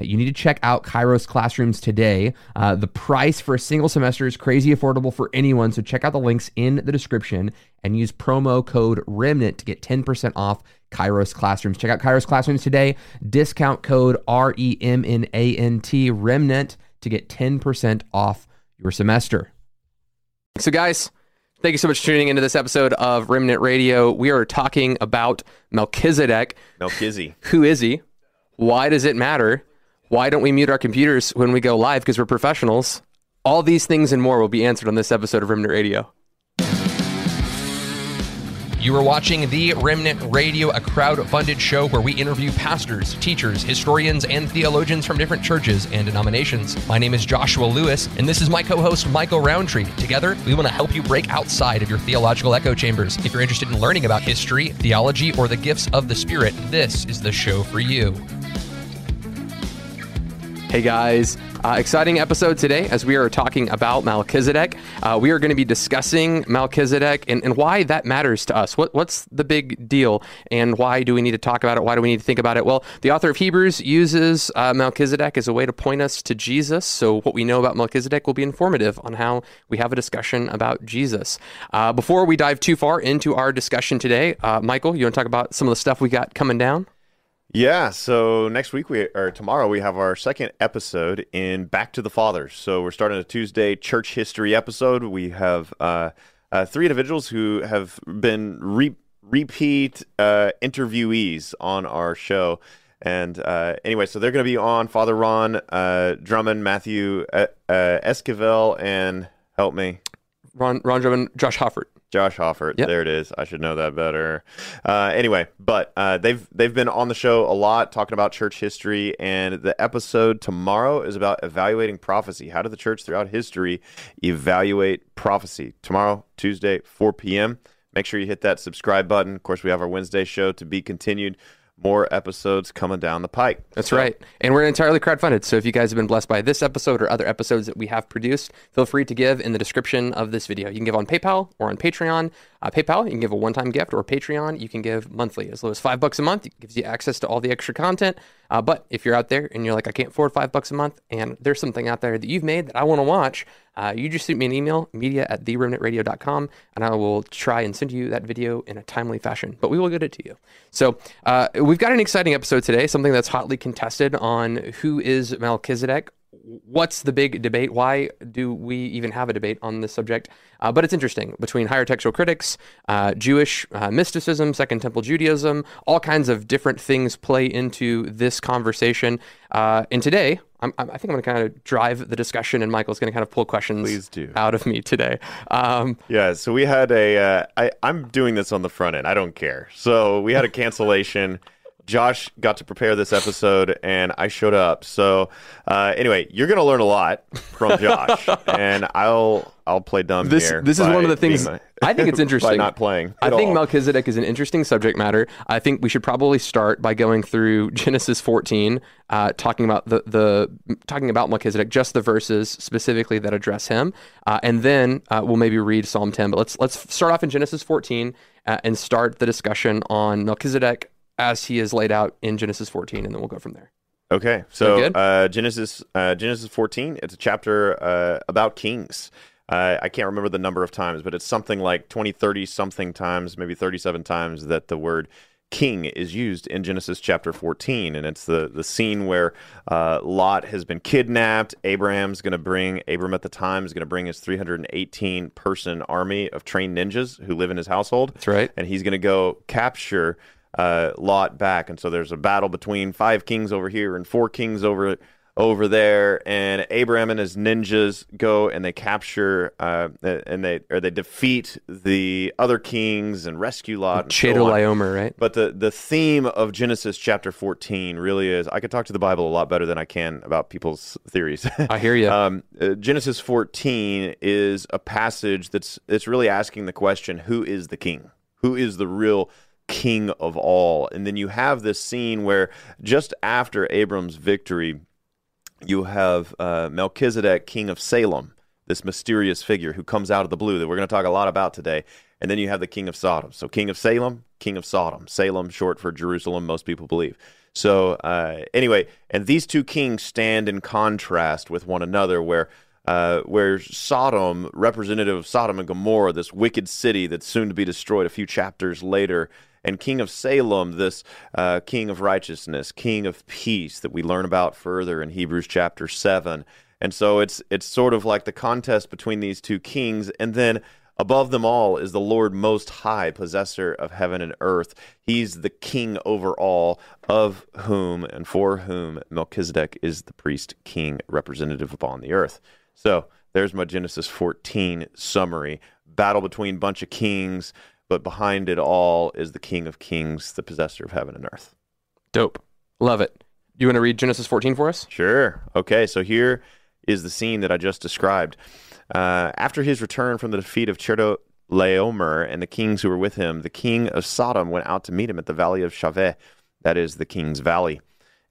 You need to check out Kairos Classrooms today. Uh, the price for a single semester is crazy affordable for anyone, so check out the links in the description and use promo code REMNANT to get 10% off Kairos Classrooms. Check out Kairos Classrooms today. Discount code R E M N A N T REMNANT to get 10% off your semester. So, guys, thank you so much for tuning into this episode of Remnant Radio. We are talking about Melchizedek. Melchizedek. Who is he? Why does it matter? Why don't we mute our computers when we go live because we're professionals? All these things and more will be answered on this episode of Remnant Radio. You are watching The Remnant Radio, a crowd funded show where we interview pastors, teachers, historians, and theologians from different churches and denominations. My name is Joshua Lewis, and this is my co host, Michael Rowntree. Together, we want to help you break outside of your theological echo chambers. If you're interested in learning about history, theology, or the gifts of the Spirit, this is the show for you. Hey guys, uh, exciting episode today as we are talking about Melchizedek. Uh, we are going to be discussing Melchizedek and, and why that matters to us. What, what's the big deal and why do we need to talk about it? Why do we need to think about it? Well, the author of Hebrews uses uh, Melchizedek as a way to point us to Jesus. So, what we know about Melchizedek will be informative on how we have a discussion about Jesus. Uh, before we dive too far into our discussion today, uh, Michael, you want to talk about some of the stuff we got coming down? Yeah, so next week we or tomorrow we have our second episode in Back to the Fathers. So we're starting a Tuesday church history episode. We have uh, uh, three individuals who have been re- repeat uh, interviewees on our show. And uh, anyway, so they're going to be on Father Ron uh, Drummond, Matthew uh, Esquivel, and help me. Ron, Ron Drummond, Josh Hoffert. Josh Hoffert. Yep. There it is. I should know that better. Uh, anyway, but uh, they've they've been on the show a lot talking about church history, and the episode tomorrow is about evaluating prophecy. How did the church throughout history evaluate prophecy? Tomorrow, Tuesday, 4 p.m. Make sure you hit that subscribe button. Of course, we have our Wednesday show to be continued more episodes coming down the pike. That's so. right. And we're entirely crowdfunded. So if you guys have been blessed by this episode or other episodes that we have produced, feel free to give in the description of this video. You can give on PayPal or on Patreon. Uh, PayPal, you can give a one-time gift, or Patreon, you can give monthly, as low as five bucks a month. It gives you access to all the extra content. Uh, but if you're out there and you're like, I can't afford five bucks a month, and there's something out there that you've made that I want to watch, uh, you just shoot me an email, media at theremnantradio.com, and I will try and send you that video in a timely fashion. But we will get it to you. So uh, we've got an exciting episode today, something that's hotly contested on who is Melchizedek what's the big debate? Why do we even have a debate on this subject? Uh, but it's interesting between higher textual critics, uh, Jewish uh, mysticism, Second Temple Judaism, all kinds of different things play into this conversation. Uh, and today, I'm, i think I'm going to kind of drive the discussion, and Michael's going to kind of pull questions out of me today. Um, yeah, so we had a. Uh, I, I'm doing this on the front end. I don't care. So we had a cancellation. Josh got to prepare this episode, and I showed up. So, uh, anyway, you're going to learn a lot from Josh, and I'll I'll play dumb this, here. This is one of the things my, I think it's interesting. not playing. I think all. Melchizedek is an interesting subject matter. I think we should probably start by going through Genesis 14, uh, talking about the the talking about Melchizedek, just the verses specifically that address him, uh, and then uh, we'll maybe read Psalm 10. But let's let's start off in Genesis 14 uh, and start the discussion on Melchizedek as he is laid out in Genesis 14, and then we'll go from there. Okay, so uh, Genesis uh, Genesis 14, it's a chapter uh, about kings. Uh, I can't remember the number of times, but it's something like 20, 30 something times, maybe 37 times that the word king is used in Genesis chapter 14. And it's the, the scene where uh, Lot has been kidnapped. Abraham's going to bring, Abram at the time is going to bring his 318 person army of trained ninjas who live in his household. That's right. And he's going to go capture uh, Lot back, and so there's a battle between five kings over here and four kings over over there. And Abraham and his ninjas go and they capture uh, and they or they defeat the other kings and rescue Lot. Chedorlaomer, so right? But the the theme of Genesis chapter 14 really is. I could talk to the Bible a lot better than I can about people's theories. I hear you. um, uh, Genesis 14 is a passage that's it's really asking the question: Who is the king? Who is the real king of all. And then you have this scene where just after Abram's victory, you have uh, Melchizedek, king of Salem, this mysterious figure who comes out of the blue that we're going to talk a lot about today. And then you have the king of Sodom. So, king of Salem, king of Sodom. Salem, short for Jerusalem, most people believe. So, uh, anyway, and these two kings stand in contrast with one another, where uh, where Sodom, representative of Sodom and Gomorrah, this wicked city that's soon to be destroyed a few chapters later, and king of Salem, this uh, king of righteousness, king of peace that we learn about further in Hebrews chapter 7. And so it's it's sort of like the contest between these two kings and then above them all is the Lord most high, possessor of heaven and earth. He's the king over all, of whom and for whom Melchizedek is the priest king representative upon the earth. So there's my Genesis 14 summary. Battle between bunch of kings, but behind it all is the King of Kings, the possessor of heaven and earth. Dope. Love it. You want to read Genesis 14 for us? Sure. Okay, so here is the scene that I just described. Uh, after his return from the defeat of Chedorlaomer and the kings who were with him, the king of Sodom went out to meet him at the valley of Shaveh, that is the king's valley.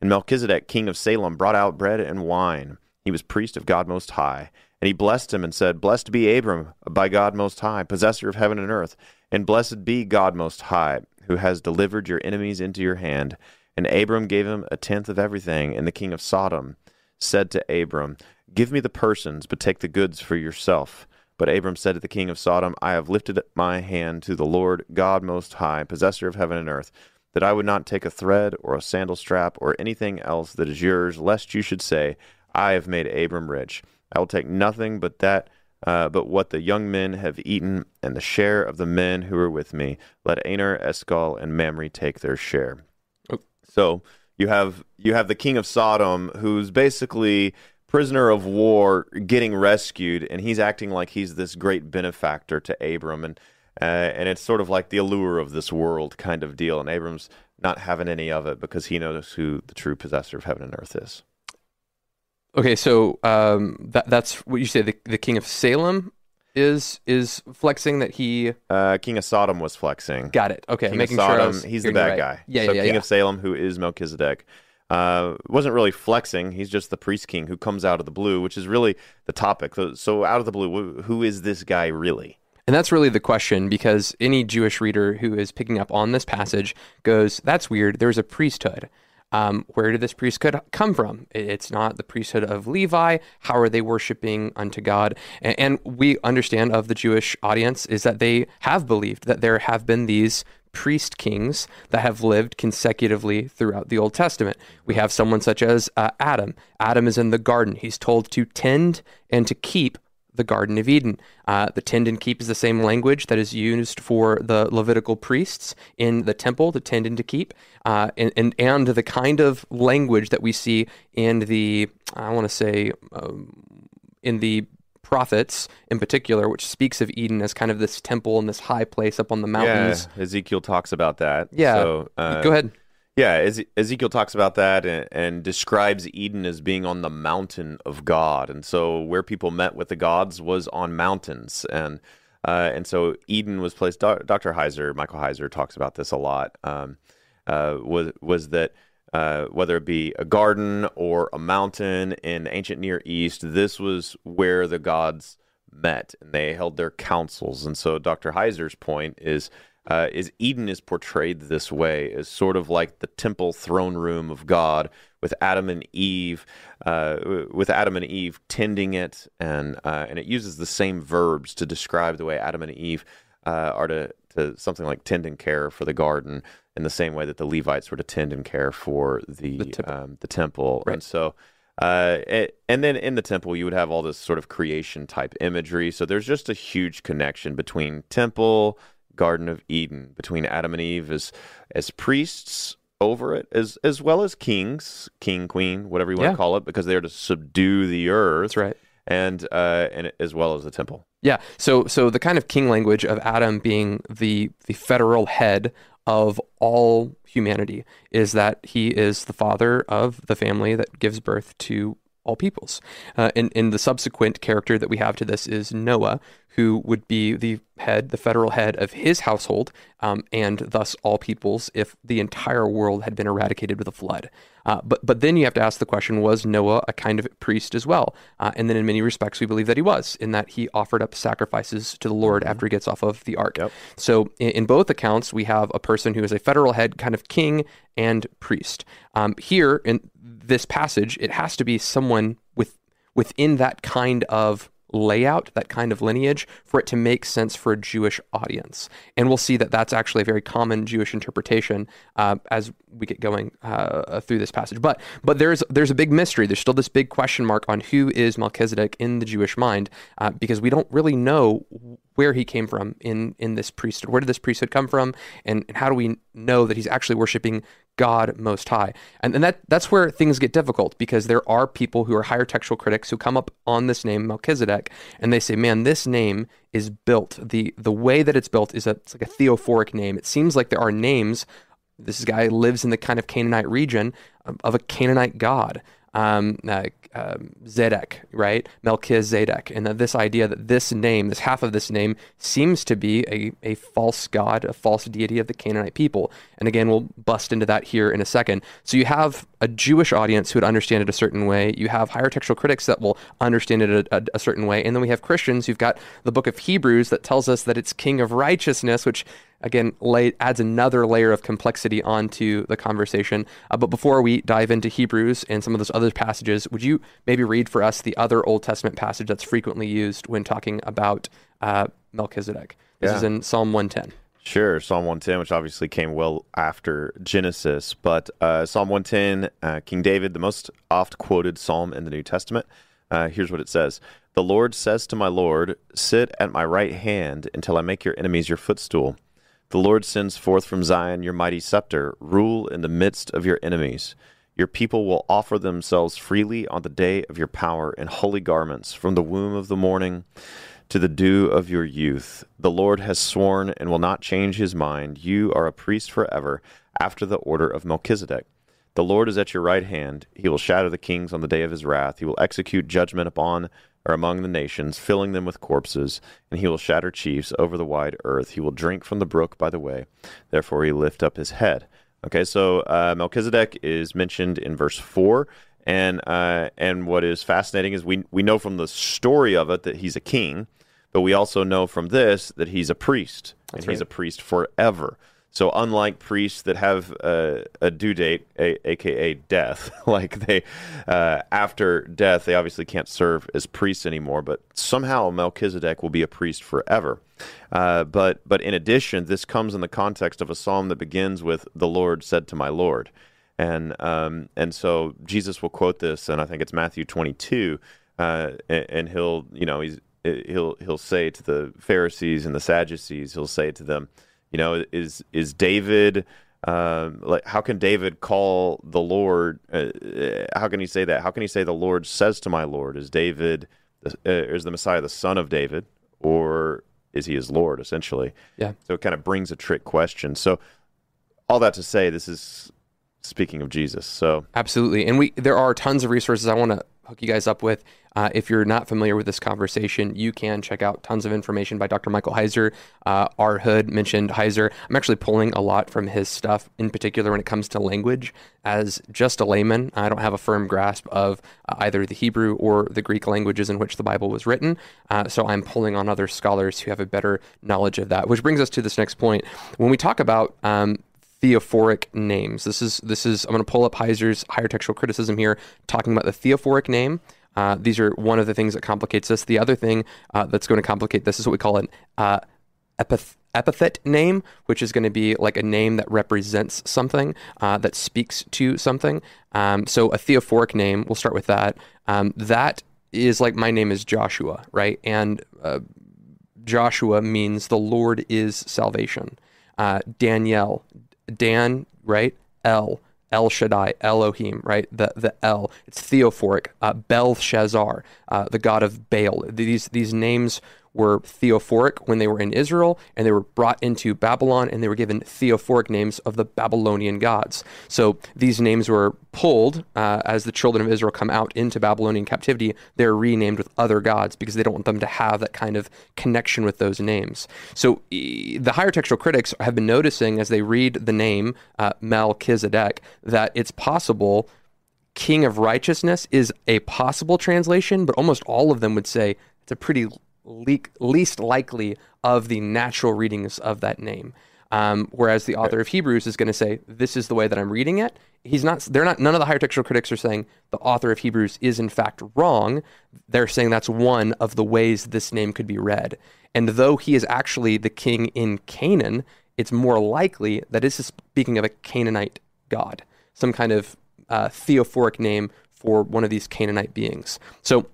And Melchizedek, king of Salem, brought out bread and wine. He was priest of God Most High. And he blessed him and said, Blessed be Abram by God Most High, possessor of heaven and earth. And blessed be God Most High, who has delivered your enemies into your hand. And Abram gave him a tenth of everything. And the king of Sodom said to Abram, Give me the persons, but take the goods for yourself. But Abram said to the king of Sodom, I have lifted my hand to the Lord God Most High, possessor of heaven and earth, that I would not take a thread or a sandal strap or anything else that is yours, lest you should say, I have made Abram rich. I will take nothing but that, uh, but what the young men have eaten, and the share of the men who are with me. Let Aner, Eshcol, and Mamre take their share. Oh. So you have you have the king of Sodom, who's basically prisoner of war, getting rescued, and he's acting like he's this great benefactor to Abram, and uh, and it's sort of like the allure of this world kind of deal. And Abram's not having any of it because he knows who the true possessor of heaven and earth is. Okay, so um, that that's what you say. The the king of Salem is is flexing that he. Uh, king of Sodom was flexing. Got it. Okay, king making of Sodom, he's the bad right. guy. Yeah, so yeah, king yeah. of Salem, who is Melchizedek, uh, wasn't really flexing. He's just the priest king who comes out of the blue, which is really the topic. So, so out of the blue, who is this guy really? And that's really the question because any Jewish reader who is picking up on this passage goes, "That's weird. There's a priesthood." Um, where did this priesthood come from? It's not the priesthood of Levi. How are they worshiping unto God? And, and we understand of the Jewish audience is that they have believed that there have been these priest kings that have lived consecutively throughout the Old Testament. We have someone such as uh, Adam. Adam is in the garden. He's told to tend and to keep the Garden of Eden. Uh, the tend and keep is the same language that is used for the Levitical priests in the temple, to tend and to keep, uh, and, and, and the kind of language that we see in the, I want to say, um, in the prophets in particular, which speaks of Eden as kind of this temple and this high place up on the mountains. Yeah, Ezekiel talks about that. Yeah. So, uh, Go ahead. Yeah, Ezekiel talks about that and, and, describes Eden as being on the mountain of God, and so where people met with the gods was on mountains, and uh, and so Eden was placed. Dr. Heiser, Michael Heiser, talks about this a lot. Um, uh, was was that uh, whether it be a garden or a mountain in ancient Near East, this was where the gods met and they held their councils, and so Dr. Heiser's point is uh, is Eden is portrayed this way as sort of like the temple throne room of God with Adam and Eve, uh, with Adam and Eve tending it, and uh, and it uses the same verbs to describe the way Adam and Eve uh, are to, to something like tend and care for the garden in the same way that the Levites were to tend and care for the the temple, um, the temple. Right. and so. Uh, it, and then in the temple, you would have all this sort of creation type imagery. So there's just a huge connection between temple, Garden of Eden between Adam and Eve as as priests over it as as well as kings, king, queen, whatever you want Yeah. to call it, because they're to subdue the earth. That's right. And uh, and as well as the temple. Yeah. So so the kind of king language of Adam being the the federal head of all humanity is that he is the father of the family that gives birth to all peoples. Uh, and, and the subsequent character that we have to this is Noah, who would be the head, the federal head of his household, um, and thus all peoples, if the entire world had been eradicated with a flood. Uh, but but then you have to ask the question: Was Noah a kind of priest as well? Uh, and then in many respects, we believe that he was, in that he offered up sacrifices to the Lord after he gets off of the ark. Yep. So in, in, both accounts, we have a person who is a federal head, kind of king and priest. Um, here in this passage, it has to be someone with within that kind of layout, that kind of lineage, for it to make sense for a Jewish audience. And we'll see that that's actually a very common Jewish interpretation uh, as we get going uh, through this passage. But but there's there's a big mystery. There's still this big question mark on who is Melchizedek in the Jewish mind, uh, because we don't really know where he came from in in this priesthood. Where did this priesthood come from, and, and how do we know that he's actually worshiping God Most High. And, and that that's where things get difficult because there are people who are higher textual critics who come up on this name Melchizedek and they say, man, this name is built. The the way that it's built is a, it's like a theophoric name. It seems like there are names. This guy lives in the kind of Canaanite region of, of a Canaanite god um, uh, um, Zedek, right? Melchizedek. And this idea that this name, this half of this name, seems to be a, a false god, a false deity of the Canaanite people. And again, we'll bust into that here in a second. So you have a Jewish audience who would understand it a certain way. You have higher textual critics that will understand it a, a, a certain way. And then we have Christians who've got the book of Hebrews that tells us that it's king of righteousness, which again lay, adds another layer of complexity onto the conversation. Uh, but before we dive into Hebrews and some of those other passages, would you maybe read for us the other Old Testament passage that's frequently used when talking about uh, Melchizedek? This yeah. is in Psalm 110. Sure, Psalm 110, which obviously came well after Genesis, but uh, Psalm 110, uh, King David, the most oft quoted psalm in the New Testament. Uh, here's what it says The Lord says to my Lord, Sit at my right hand until I make your enemies your footstool. The Lord sends forth from Zion your mighty scepter, rule in the midst of your enemies. Your people will offer themselves freely on the day of your power in holy garments from the womb of the morning to the dew of your youth. The Lord has sworn and will not change his mind. You are a priest forever, after the order of Melchizedek. The Lord is at your right hand. He will shatter the kings on the day of his wrath. He will execute judgment upon or among the nations, filling them with corpses, and he will shatter chiefs over the wide earth. He will drink from the brook by the way, therefore he lift up his head. Okay, so uh, Melchizedek is mentioned in verse four, and uh, and what is fascinating is we we know from the story of it that he's a king, but we also know from this that he's a priest, That's and right. he's a priest forever. So unlike priests that have a, a due date, a, aka death, like they uh, after death they obviously can't serve as priests anymore. But somehow Melchizedek will be a priest forever. Uh, but but in addition, this comes in the context of a psalm that begins with "The Lord said to my Lord," and um, and so Jesus will quote this, and I think it's Matthew 22, uh, and, and he'll you know he's he'll he'll say to the Pharisees and the Sadducees, he'll say to them. You know, is is David um, like how can David call the Lord? Uh, how can he say that? How can he say the Lord says to my Lord? Is David uh, is the Messiah the son of David, or is he his Lord? Essentially, yeah. So it kind of brings a trick question. So all that to say, this is speaking of Jesus. So absolutely, and we there are tons of resources I want to hook you guys up with. Uh, if you're not familiar with this conversation, you can check out tons of information by Dr. Michael Heiser. Uh, R. Hood mentioned Heiser. I'm actually pulling a lot from his stuff, in particular when it comes to language. As just a layman, I don't have a firm grasp of uh, either the Hebrew or the Greek languages in which the Bible was written. Uh, so I'm pulling on other scholars who have a better knowledge of that. Which brings us to this next point. When we talk about um, theophoric names. This is this is I'm going to pull up Heiser's higher textual criticism here, talking about the theophoric name. Uh, these are one of the things that complicates this. The other thing uh, that's going to complicate this is what we call an uh, epith- epithet name, which is going to be like a name that represents something, uh, that speaks to something. Um, so a theophoric name, we'll start with that. Um, that is like my name is Joshua, right? And uh, Joshua means the Lord is salvation. Uh, Danielle, Dan, right? El, El Shaddai, Elohim, right? The the El. It's theophoric. Uh, Belshazzar, uh, the god of Baal. These these names were theophoric when they were in Israel, and they were brought into Babylon, and they were given theophoric names of the Babylonian gods. So these names were pulled uh, as the children of Israel come out into Babylonian captivity. They're renamed with other gods because they don't want them to have that kind of connection with those names. So the higher textual critics have been noticing as they read the name uh, Melchizedek that it's possible king of righteousness is a possible translation, but almost all of them would say it's a pretty le- least likely of the natural readings of that name. Um, whereas the author of Hebrews is going to say, "This is the way that I'm reading it." He's not. They're not. None of the higher textual critics are saying the author of Hebrews is in fact wrong. They're saying that's one of the ways this name could be read. And though he is actually the king in Canaan, it's more likely that this is speaking of a Canaanite god, some kind of uh, theophoric name for one of these Canaanite beings. So,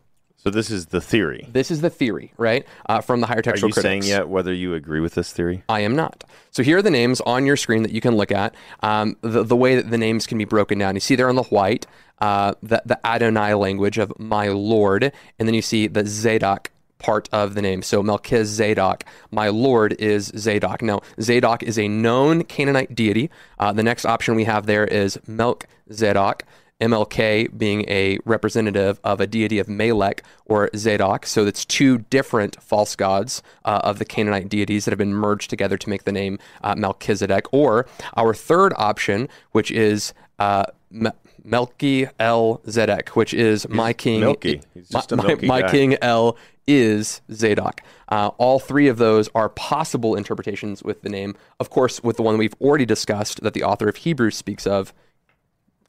so this is the theory. This is the theory, right? Uh, from the higher textual critics. Are you critics. saying yet whether you agree with this theory? I am not. So here are the names on your screen that you can look at. Um, the, the way that the names can be broken down. You see there on the white uh, the, the Adonai language of my Lord, and then you see the Zadok part of the name. So Melchizedek, my Lord is Zadok. Now, Zadok is a known Canaanite deity. Uh, the next option we have there is Melchizedek. MLK being a representative of a deity of Melech or Zadok. So it's two different false gods uh, of the Canaanite deities that have been merged together to make the name uh, Melchizedek. Or our third option, which is uh, Melki El Zedek, which is He's my king. Milky. He's just my, my, my king El is Zadok. Uh, all three of those are possible interpretations with the name. Of course, with the one we've already discussed that the author of Hebrews speaks of,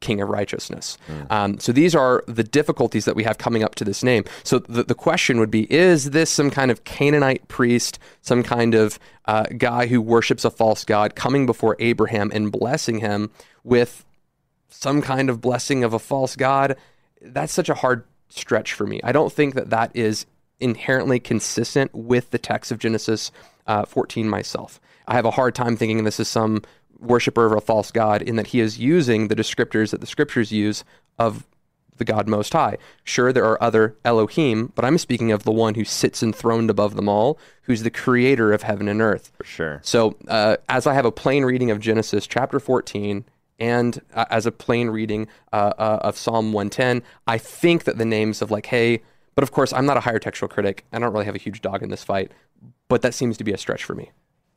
King of Righteousness. Um, so these are the difficulties that we have coming up to this name. So the, the question would be Is this some kind of Canaanite priest, some kind of uh, guy who worships a false god coming before Abraham and blessing him with some kind of blessing of a false god? That's such a hard stretch for me. I don't think that that is inherently consistent with the text of Genesis uh, 14 myself. I have a hard time thinking this is some worshiper of a false god in that he is using the descriptors that the scriptures use of the God Most High. Sure, there are other Elohim, but I'm speaking of the one who sits enthroned above them all, who's the creator of heaven and earth. For sure. So, uh, as I have a plain reading of Genesis chapter 14 and uh, as a plain reading uh, uh, of Psalm 110, I think that the names of like, hey, but of course, I'm not a higher textual critic. I don't really have a huge dog in this fight, but that seems to be a stretch for me.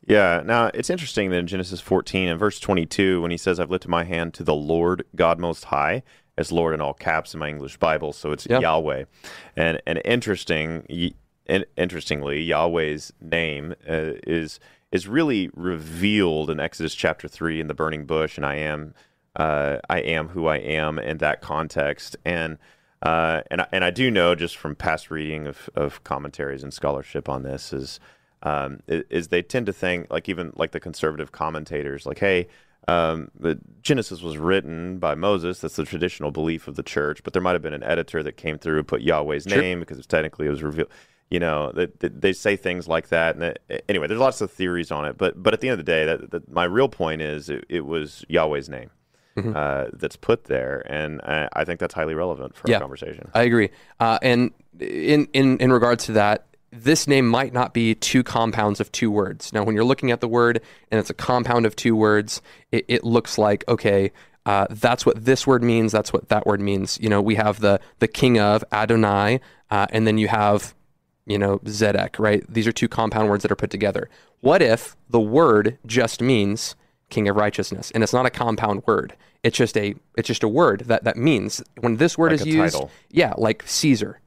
Yeah. Now it's interesting that in Genesis 14 and verse 22, when he says, "I've lifted my hand to the Lord God Most High," as Lord in all caps in my English Bible, so it's. Yahweh. And and interesting, and interestingly, Yahweh's name uh, is is really revealed in Exodus chapter three in the burning bush, and I am, uh, I am who I am in that context, and. Uh, and I, and I do know just from past reading of, of commentaries and scholarship on this is um, is they tend to think like even like the conservative commentators like hey um, the Genesis was written by Moses that's the traditional belief of the church but there might have been an editor that came through and put Yahweh's Sure. name because it's technically it was revealed you know that that they say things like that and that, anyway there's lots of theories on it but but at the end of the day that, that my real point is it, it was Yahweh's name Mm-hmm. uh, that's put there and I, I think that's highly relevant for Yeah. our conversation I agree. Uh, and in, in, in regards to that, this name might not be two compounds of two words. Now, when you're looking at the word and it's a compound of two words, it, it looks like, okay, uh, that's what this word means. That's what that word means. You know, we have the, the king of Adonai, uh, and then you have, you know, Zedek, right? These are two compound words that are put together. What if the word just means king of righteousness and it's not a compound word it's just a it's just a word that that means when this word Like is a used title. yeah like caesar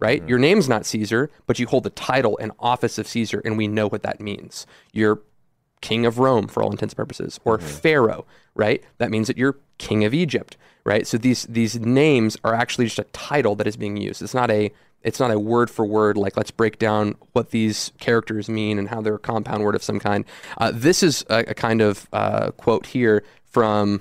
right? Your name's not caesar but you hold the title and office of caesar and we know what that means. You're king of rome for all intents and purposes or pharaoh right? That means that you're king of egypt right? So these these names are actually just a title that is being used. It's not a it's not a word for word like let's break down what these characters mean and how they're a compound word of some kind. Uh, this is a, a kind of uh, quote here from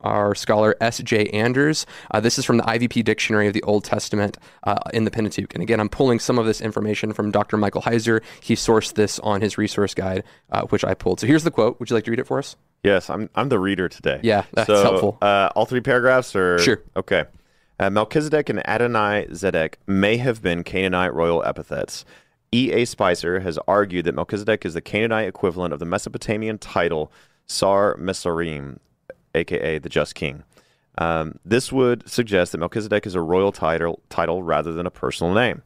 our scholar S.J. Anders. Uh, this is from the IVP Dictionary of the Old Testament uh, in the Pentateuch. And again, I'm pulling some of this information from Dr. Michael Heiser. He sourced this on his resource guide, uh, which I pulled. So here's the quote. Would you like to read it for us? Yes, I'm I'm the reader today. Yeah, that's so, helpful. Uh, all three paragraphs are Sure. Okay. Uh, Melchizedek and Adonai Zedek may have been Canaanite royal epithets. E.A. Speiser has argued that Melchizedek is the Canaanite equivalent of the Mesopotamian title Sar Mesarim, aka the Just King. Um, this would suggest that Melchizedek is a royal title, title rather than a personal name.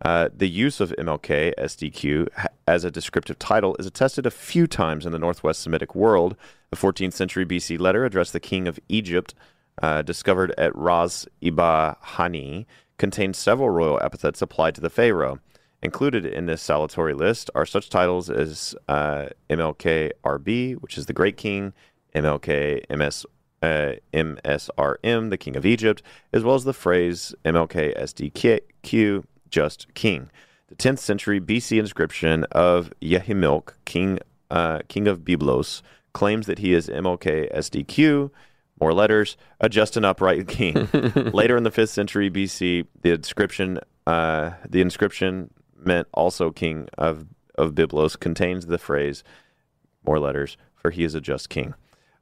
Uh, the use of MLK SDQ as a descriptive title is attested a few times in the Northwest Semitic world. A 14th century BC letter addressed the king of Egypt, uh, discovered at Ras Ibn Hani, contains several royal epithets applied to the pharaoh. Included in this salutary list are such titles as uh, MLK RB, which is the great king, MLK MS, uh, MSRM, the king of Egypt, as well as the phrase MLK SDQ, just king. The 10th century BC inscription of Yehimilk, king, uh, king of Byblos, claims that he is MLK SDQ, more letters, a just and upright king. Later in the 5th century BC, the inscription, uh, the inscription meant also king of, of Byblos contains the phrase, more letters, for he is a just king.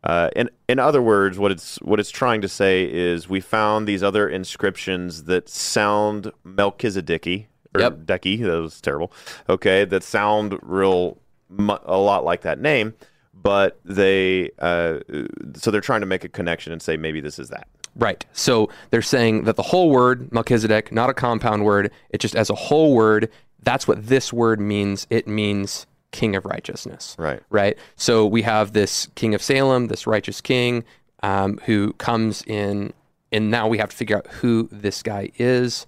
Uh, in in other words, what it's what it's trying to say is we found these other inscriptions that sound Melchizedeki or yep. Decky. That was terrible. Okay, that sound real a lot like that name, but they uh, so they're trying to make a connection and say maybe this is that. Right. So they're saying that the whole word Melchizedek, not a compound word, it just as a whole word. That's what this word means. It means king of righteousness. Right. Right. So we have this king of Salem, this righteous king, um, who comes in, and now we have to figure out who this guy is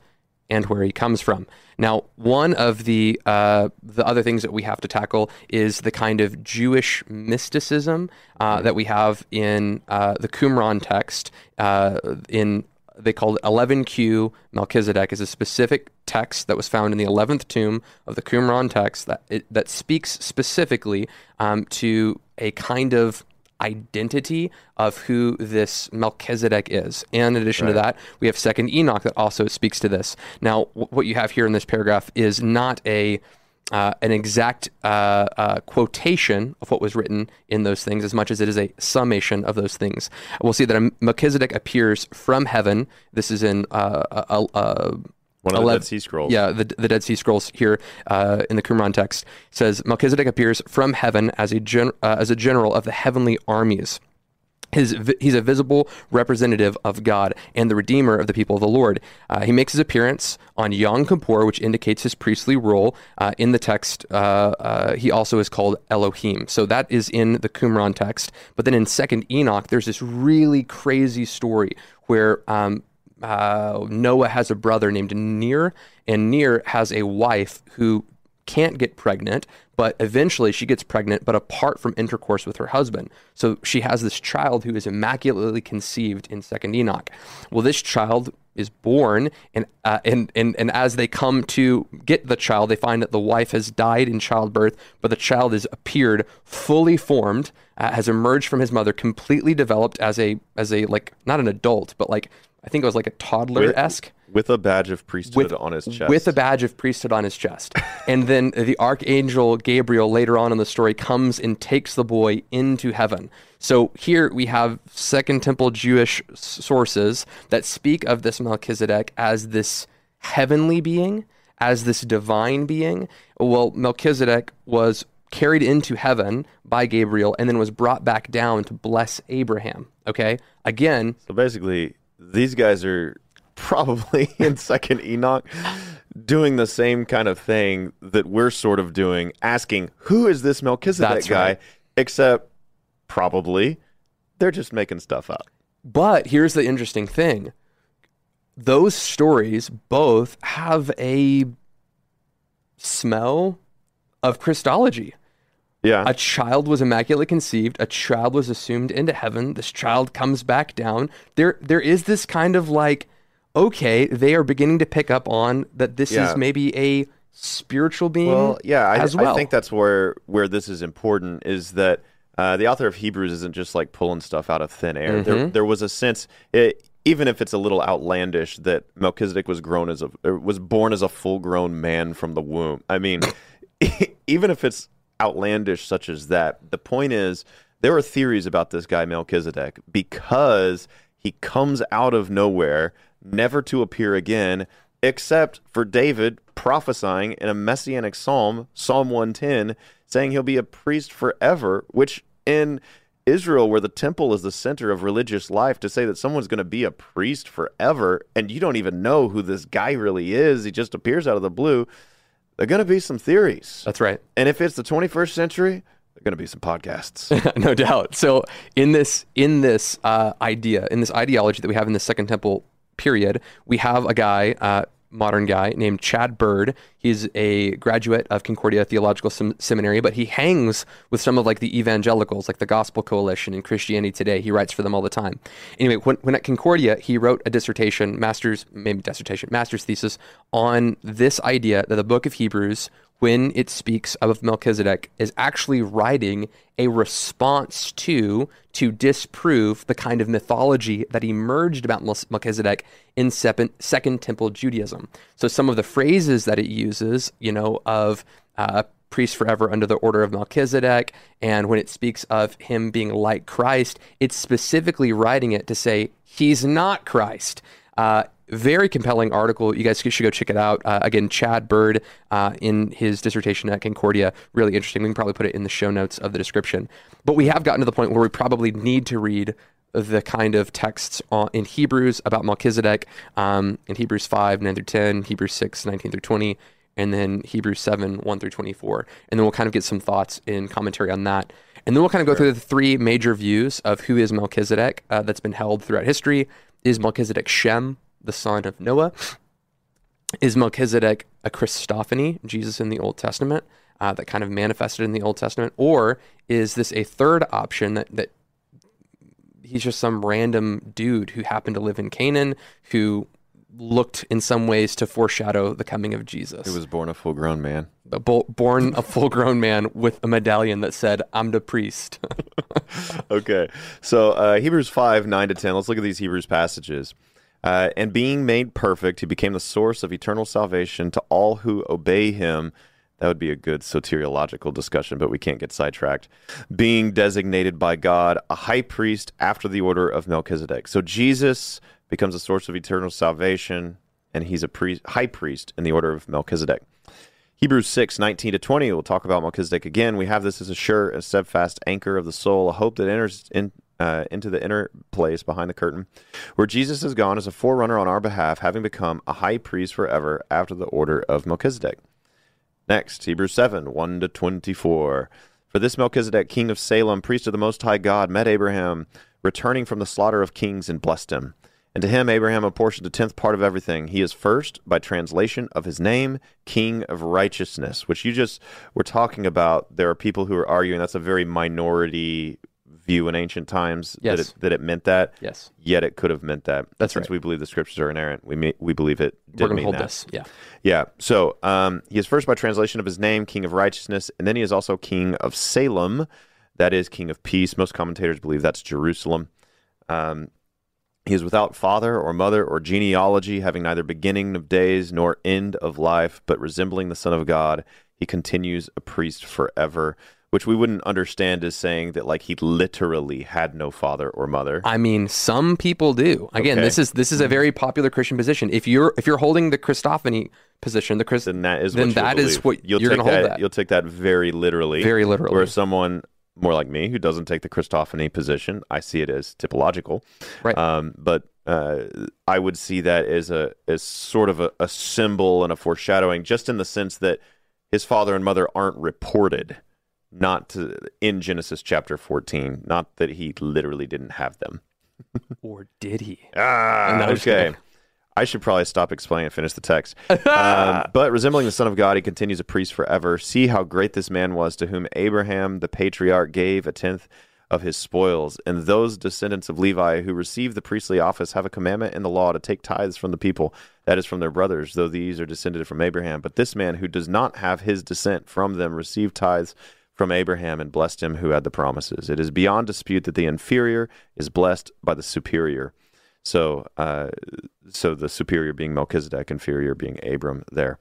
and where he comes from. Now, one of the uh, the other things that we have to tackle is the kind of Jewish mysticism uh, that we have in uh, the Qumran text uh, in they called it 11Q Melchizedek is a specific text that was found in the 11th tomb of the Qumran text that it, that speaks specifically um, to a kind of identity of who this Melchizedek is. And in addition right. to that, we have Second Enoch that also speaks to this. Now, w- what you have here in this paragraph is not a uh, an exact uh, uh, quotation of what was written in those things as much as it is a summation of those things. We'll see that Melchizedek appears from heaven. This is in uh, a, a, one of 11, the Dead Sea Scrolls. Yeah, the, the Dead Sea Scrolls here uh, in the Qumran text says Melchizedek appears from heaven as a gen- uh, as a general of the heavenly armies. His, he's a visible representative of God and the Redeemer of the people of the Lord. Uh, he makes his appearance on Yom Kippur, which indicates his priestly role. Uh, in the text, uh, uh, he also is called Elohim. So that is in the Qumran text. But then in Second Enoch, there's this really crazy story where um, uh, Noah has a brother named Ner, and Ner has a wife who can't get pregnant, but eventually she gets pregnant, but apart from intercourse with her husband. So she has this child who is immaculately conceived in Second Enoch. Well, this child is born, and uh, and and and as they come to get the child, they find that the wife has died in childbirth, but the child has appeared fully formed, uh, has emerged from his mother, completely developed as a as a like not an adult, but like I think it was like a toddler esque. With, a badge of priesthood with, on his chest. With a badge of priesthood on his chest. and then the archangel Gabriel later on in the story comes and takes the boy into heaven. So here we have Second Temple Jewish sources that speak of this Melchizedek as this heavenly being, as this divine being. Well, Melchizedek was carried into heaven by Gabriel and then was brought back down to bless Abraham. Okay? Again. So basically, these guys are probably in second Enoch doing the same kind of thing that we're sort of doing, asking, who is this Melchizedek That's guy? Right. Except probably they're just making stuff up. But here's the interesting thing those stories both have a smell of Christology. Yeah. A child was immaculately conceived. A child was assumed into heaven. This child comes back down. There, there is this kind of like, okay, they are beginning to pick up on that this yeah. is maybe a spiritual being. Well, yeah, I, well. I think that's where where this is important is that uh, the author of Hebrews isn't just like pulling stuff out of thin air. Mm-hmm. There, there was a sense. It, even if it's a little outlandish that Melchizedek was grown as a was born as a full grown man from the womb. I mean, even if it's outlandish such as that. The point is, there are theories about this guy Melchizedek because he comes out of nowhere, never to appear again, except for David prophesying in a messianic psalm, Psalm 110, saying he'll be a priest forever, which in Israel, where the temple is the center of religious life, to say that someone's going to be a priest forever and you don't even know who this guy really is, he just appears out of the blue, there are going to be some theories. That's right. And if it's the 21st century, going to be some podcasts. no doubt. So in this in this uh, idea, in this ideology that we have in the Second Temple period, we have a guy, uh, modern guy named Chad Bird. He's a graduate of Concordia Theological Sem- Seminary, but he hangs with some of like the evangelicals, like the Gospel Coalition and Christianity Today. He writes for them all the time. Anyway, when, when at Concordia, he wrote a dissertation, master's, maybe dissertation, master's thesis on this idea that the book of Hebrews when it speaks of Melchizedek is actually writing a response to to disprove the kind of mythology that emerged about Melchizedek in Second Temple Judaism. So some of the phrases that it uses, you know, of uh, priest forever under the order of Melchizedek, and when it speaks of him being like Christ, it's specifically writing it to say he's not Christ. Uh, very compelling article. You guys should go check it out. Uh, again, Chad Bird uh, in his dissertation at Concordia, really interesting. We can probably put it in the show notes of the description. But we have gotten to the point where we probably need to read the kind of texts in Hebrews about Melchizedek um, in Hebrews 5, 9 through 10, Hebrews 6, 19 through 20, and then Hebrews 7, 1 through 24. And then we'll kind of get some thoughts in commentary on that. And then we'll kind of go through the three major views of who is Melchizedek uh, that's been held throughout history. Is Melchizedek Shem? the son of Noah. Is Melchizedek a Christophany, Jesus in the Old Testament, uh, that kind of manifested in the Old Testament? Or is this a third option that, that he's just some random dude who happened to live in Canaan, who looked in some ways to foreshadow the coming of Jesus. He was born a full grown man. born a full grown man with a medallion that said, I'm the priest. okay. So uh, Hebrews 5, 9 to 10. Let's look at these Hebrews passages. Uh, and being made perfect, he became the source of eternal salvation to all who obey him. That would be a good soteriological discussion, but we can't get sidetracked. Being designated by God a high priest after the order of Melchizedek. So Jesus becomes a source of eternal salvation, and he's a priest, high priest in the order of Melchizedek. Hebrews 6, 19 to 20, we'll talk about Melchizedek again. We have this as a sure and steadfast anchor of the soul, a hope that enters in, uh, into the inner place behind the curtain, where Jesus has gone as a forerunner on our behalf, having become a high priest forever after the order of Melchizedek. Next, Hebrews 7 1 to 24. For this Melchizedek, king of Salem, priest of the Most High God, met Abraham, returning from the slaughter of kings, and blessed him. And to him Abraham apportioned a tenth part of everything. He is first, by translation of his name, King of Righteousness, which you just were talking about. There are people who are arguing that's a very minority view in ancient times yes. that, it, that it meant that. Yes. Yet it could have meant that. That's Since right. we believe the scriptures are inerrant, we may, we believe it did We're going to hold that. this. Yeah. Yeah. So um, he is first by translation of his name, King of Righteousness, and then he is also King of Salem, that is King of Peace. Most commentators believe that's Jerusalem. Um, he is without father or mother or genealogy, having neither beginning of days nor end of life, but resembling the Son of God. He continues a priest forever which we wouldn't understand as saying that like he literally had no father or mother. I mean, some people do. Again, okay. this is this is a very popular Christian position. If you're if you're holding the Christophany position, the Christ, then that is then what that is what you'll you're going to hold that, that. You'll take that very literally. Very literally. Where someone more like me who doesn't take the Christophany position, I see it as typological. Right. Um, but uh, I would see that as a as sort of a, a symbol and a foreshadowing, just in the sense that his father and mother aren't reported not to in Genesis chapter 14, not that he literally didn't have them. or did he? Ah, okay. I should probably stop explaining and finish the text. um, but resembling the Son of God, he continues a priest forever. See how great this man was to whom Abraham, the patriarch, gave a tenth of his spoils. And those descendants of Levi who receive the priestly office have a commandment in the law to take tithes from the people, that is, from their brothers, though these are descended from Abraham. But this man who does not have his descent from them received tithes from Abraham and blessed him who had the promises. It is beyond dispute that the inferior is blessed by the superior. So, uh, so the superior being Melchizedek, inferior being Abram. There,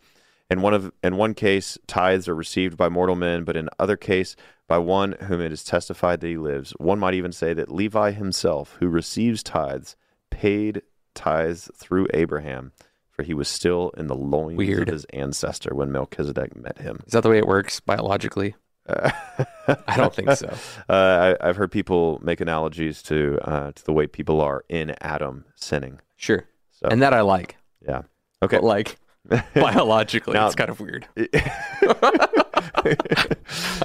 in one of in one case, tithes are received by mortal men, but in other case, by one whom it is testified that he lives. One might even say that Levi himself, who receives tithes, paid tithes through Abraham for he was still in the loins Weird. of his ancestor when Melchizedek met him. Is that the way it works biologically? I don't think so. Uh, I, I've heard people make analogies to uh, to the way people are in Adam sinning. Sure. So And that I like. yeah, okay. But like biologically, Now- it's kind of weird.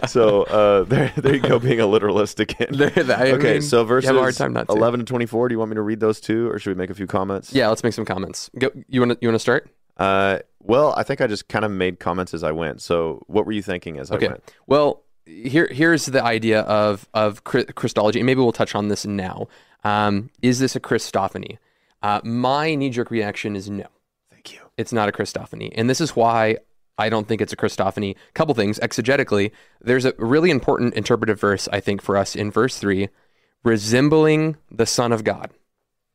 so uh, there, there you go, being a literalist again. Okay, mean, so verses have a hard time not to. 11 to 24. Do you want me to read those too, or should we make a few comments? Yeah, let's make some comments. Go, you want to you want to start? Uh, well, I think I just kind of made comments as I went. So, what were you thinking as Okay. I went? Well, here here's the idea of of Christology, and maybe we'll touch on this now. Um, is this a Christophany? Uh, my knee jerk reaction is no. Thank you. It's not a Christophany, and this is why I don't think it's a Christophany. Couple things exegetically. There's a really important interpretive verse I think for us in verse three, resembling the Son of God.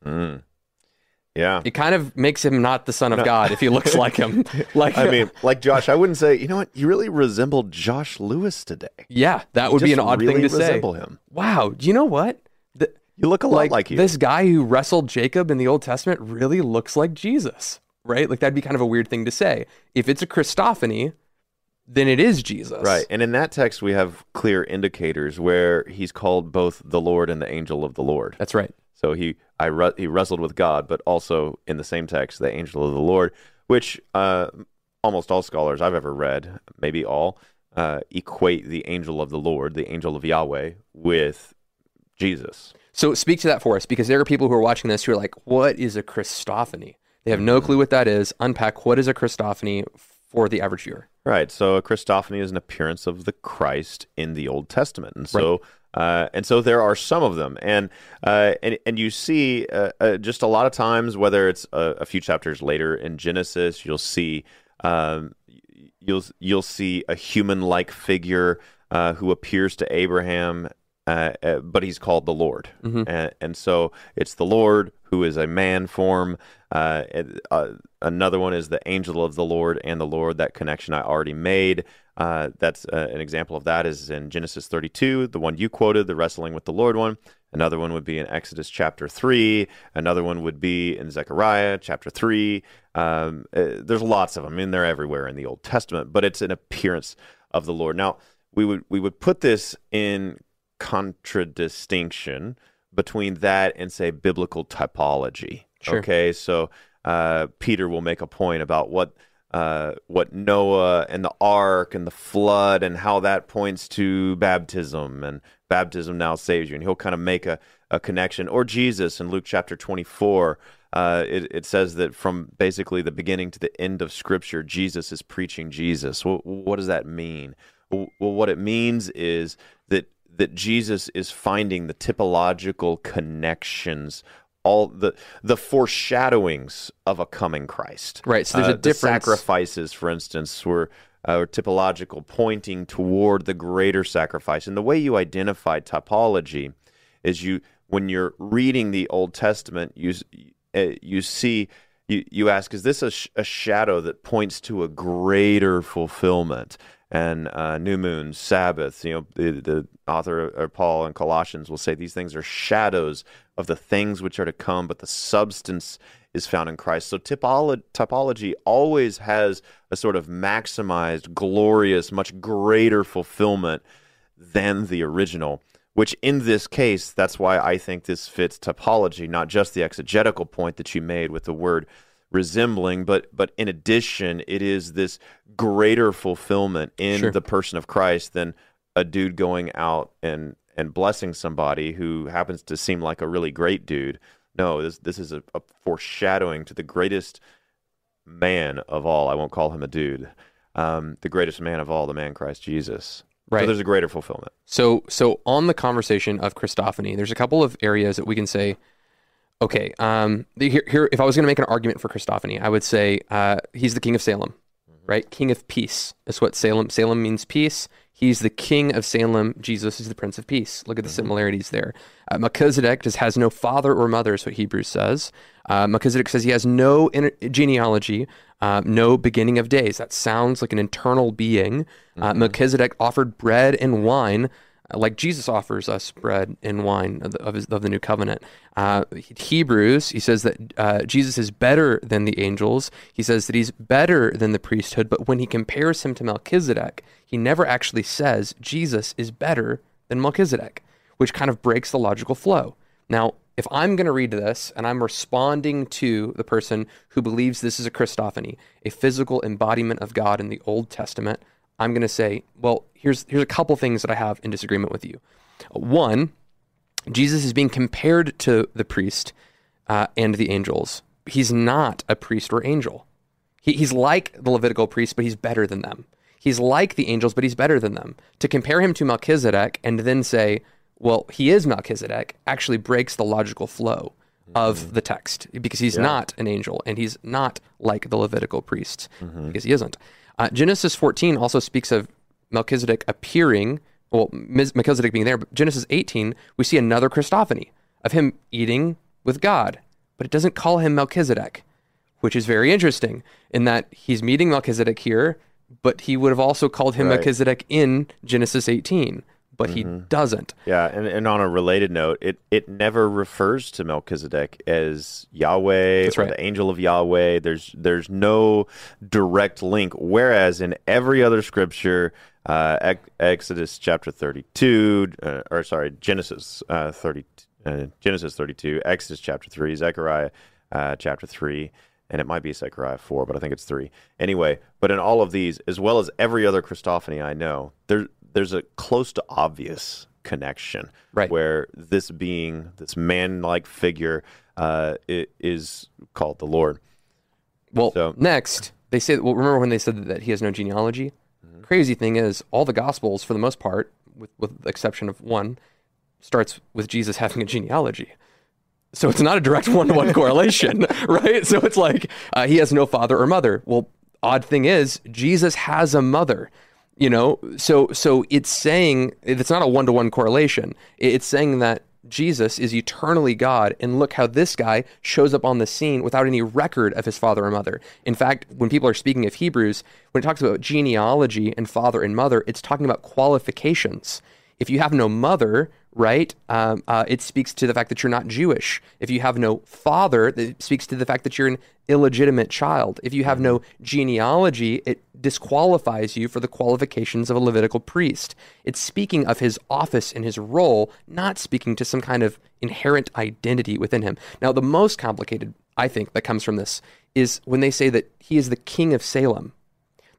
Mm. Yeah. It kind of makes him not the Son of God if he looks like him. Like I mean, like Josh, I wouldn't say, you know what, you really resembled Josh Lewis today. yeah, that would be an odd really thing to say. resemble him. Wow, do you know what? The, You look a lot like, you. This guy who wrestled Jacob in the Old Testament really looks like Jesus, right? Like that'd be kind of a weird thing to say. If it's a Christophany, then it is Jesus. Right. And in that text, we have clear indicators where he's called both the Lord and the angel of the Lord. That's right. So he I re- he wrestled with God, but also in the same text, the angel of the Lord, which uh, almost all scholars I've ever read, maybe all, uh, equate the angel of the Lord, the angel of Yahweh, with Jesus. So speak to that for us because there are people who are watching this who are like, what is a Christophany? They have no clue what that is. Unpack what is a Christophany for the average viewer. Right. So a Christophany is an appearance of the Christ in the Old Testament, and so uh, and so there are some of them, and uh, and and you see uh, uh, just a lot of times, whether it's a, a few chapters later in Genesis, you'll see um, you'll you'll see a human-like figure uh, who appears to Abraham. Uh, uh, but he's called the Lord, and, and so it's the Lord who is a man form. Uh, uh, another one is the angel of the Lord and the Lord. That connection I already made. Uh, that's uh, an example of that is in Genesis 32, the one you quoted, the wrestling with the Lord one. Another one would be in Exodus chapter 3. Another one would be in Zechariah chapter 3. Um, uh, there's lots of them. I mean, they're everywhere in the Old Testament, but it's an appearance of the Lord. Now, we would we would put this in contradistinction between that and say biblical typology. Sure. Okay, so uh, Peter will make a point about what uh, what Noah and the ark and the flood and how that points to baptism and baptism now saves you, and he'll kind of make a, a connection. Or Jesus in Luke chapter twenty four. Uh, it, it says that from basically the beginning to the end of Scripture, Jesus is preaching Jesus. Well, what does that mean? Well, what it means is that that Jesus is finding the typological connections, all the the foreshadowings of a coming Christ. Right, so there's a the sacrifices, for instance, were uh, typological, pointing toward the greater sacrifice. And the way you identify typology is you when you're reading the Old Testament, you uh, you see. You, you ask, is this a, sh- a shadow that points to a greater fulfillment? And uh, new moons, Sabbath. You know, the, the author or Paul in Colossians will say these things are shadows of the things which are to come, but the substance is found in Christ. So typolo- typology always has a sort of maximized, glorious, much greater fulfillment than the original. Which in this case, that's why I think this fits typology, not just the exegetical point that you made with the word resembling, but but in addition, it is this greater fulfillment in Sure. the person of Christ than a dude going out and and blessing somebody who happens to seem like a really great dude. No, this this is a, a foreshadowing to the greatest man of all. I won't call him a dude. Um, the greatest man of all, the man Christ Jesus. Right. So there's a greater fulfillment. So, so on the conversation of Christophany, there's a couple of areas that we can say, okay, um, the- here, here, if I was going to make an argument for Christophany, I would say uh, he's the king of Salem, right? King of peace. That's what Salem. Salem means peace. He's the king of Salem. Jesus is the prince of peace. Look at the similarities there. Uh, Melchizedek just has no father or mother, is what Hebrews says. Uh, Melchizedek says he has no in- genealogy, uh, no beginning of days. That sounds like an internal being. Uh, Melchizedek offered bread and wine like Jesus offers us bread and wine of the, of, his, of the new covenant. Uh, Hebrews, he says that uh, Jesus is better than the angels. He says that he's better than the priesthood, but when he compares him to Melchizedek, he never actually says Jesus is better than Melchizedek, which kind of breaks the logical flow. Now, if I'm going to read this and I'm responding to the person who believes this is a Christophany, a physical embodiment of God in the Old Testament, I'm going to say, well, here's here's a couple things that I have in disagreement with you. One, Jesus is being compared to the priest uh, and the angels. He's not a priest or angel. He, he's like the Levitical priest, but he's better than them. He's like the angels, but he's better than them. To compare him to Melchizedek and then say, well, he is Melchizedek, actually breaks the logical flow of mm-hmm. the text because he's yeah. not an angel and he's not like the Levitical priests mm-hmm. because he isn't. Uh, Genesis 14 also speaks of Melchizedek appearing, well, Melchizedek being there, but Genesis 18, we see another Christophany of him eating with God, but it doesn't call him Melchizedek, which is very interesting in that he's meeting Melchizedek here, but he would have also called him right. Melchizedek in Genesis 18 but mm-hmm. he doesn't. Yeah, and, and on a related note, it, it never refers to Melchizedek as Yahweh That's or right. the angel of Yahweh. There's there's no direct link. Whereas in every other scripture, uh, Exodus chapter 32, uh, or sorry, Genesis uh, 30, uh, Genesis 32, Exodus chapter 3, Zechariah uh, chapter 3, and it might be Zechariah 4, but I think it's 3. Anyway, but in all of these, as well as every other Christophany I know, there there's a close to obvious connection right. where this being, this man like figure, uh, is called the Lord. Well, so, next, they say, well, remember when they said that he has no genealogy? Mm-hmm. Crazy thing is, all the Gospels, for the most part, with, with the exception of one, starts with Jesus having a genealogy. So it's not a direct one to one correlation, right? So it's like uh, he has no father or mother. Well, odd thing is, Jesus has a mother you know so so it's saying it's not a one-to-one correlation it's saying that jesus is eternally god and look how this guy shows up on the scene without any record of his father or mother in fact when people are speaking of hebrews when it talks about genealogy and father and mother it's talking about qualifications if you have no mother right? Um, uh, it speaks to the fact that you're not Jewish. If you have no father, it speaks to the fact that you're an illegitimate child. If you have no genealogy, it disqualifies you for the qualifications of a Levitical priest. It's speaking of his office and his role, not speaking to some kind of inherent identity within him. Now, the most complicated, I think, that comes from this is when they say that he is the king of Salem.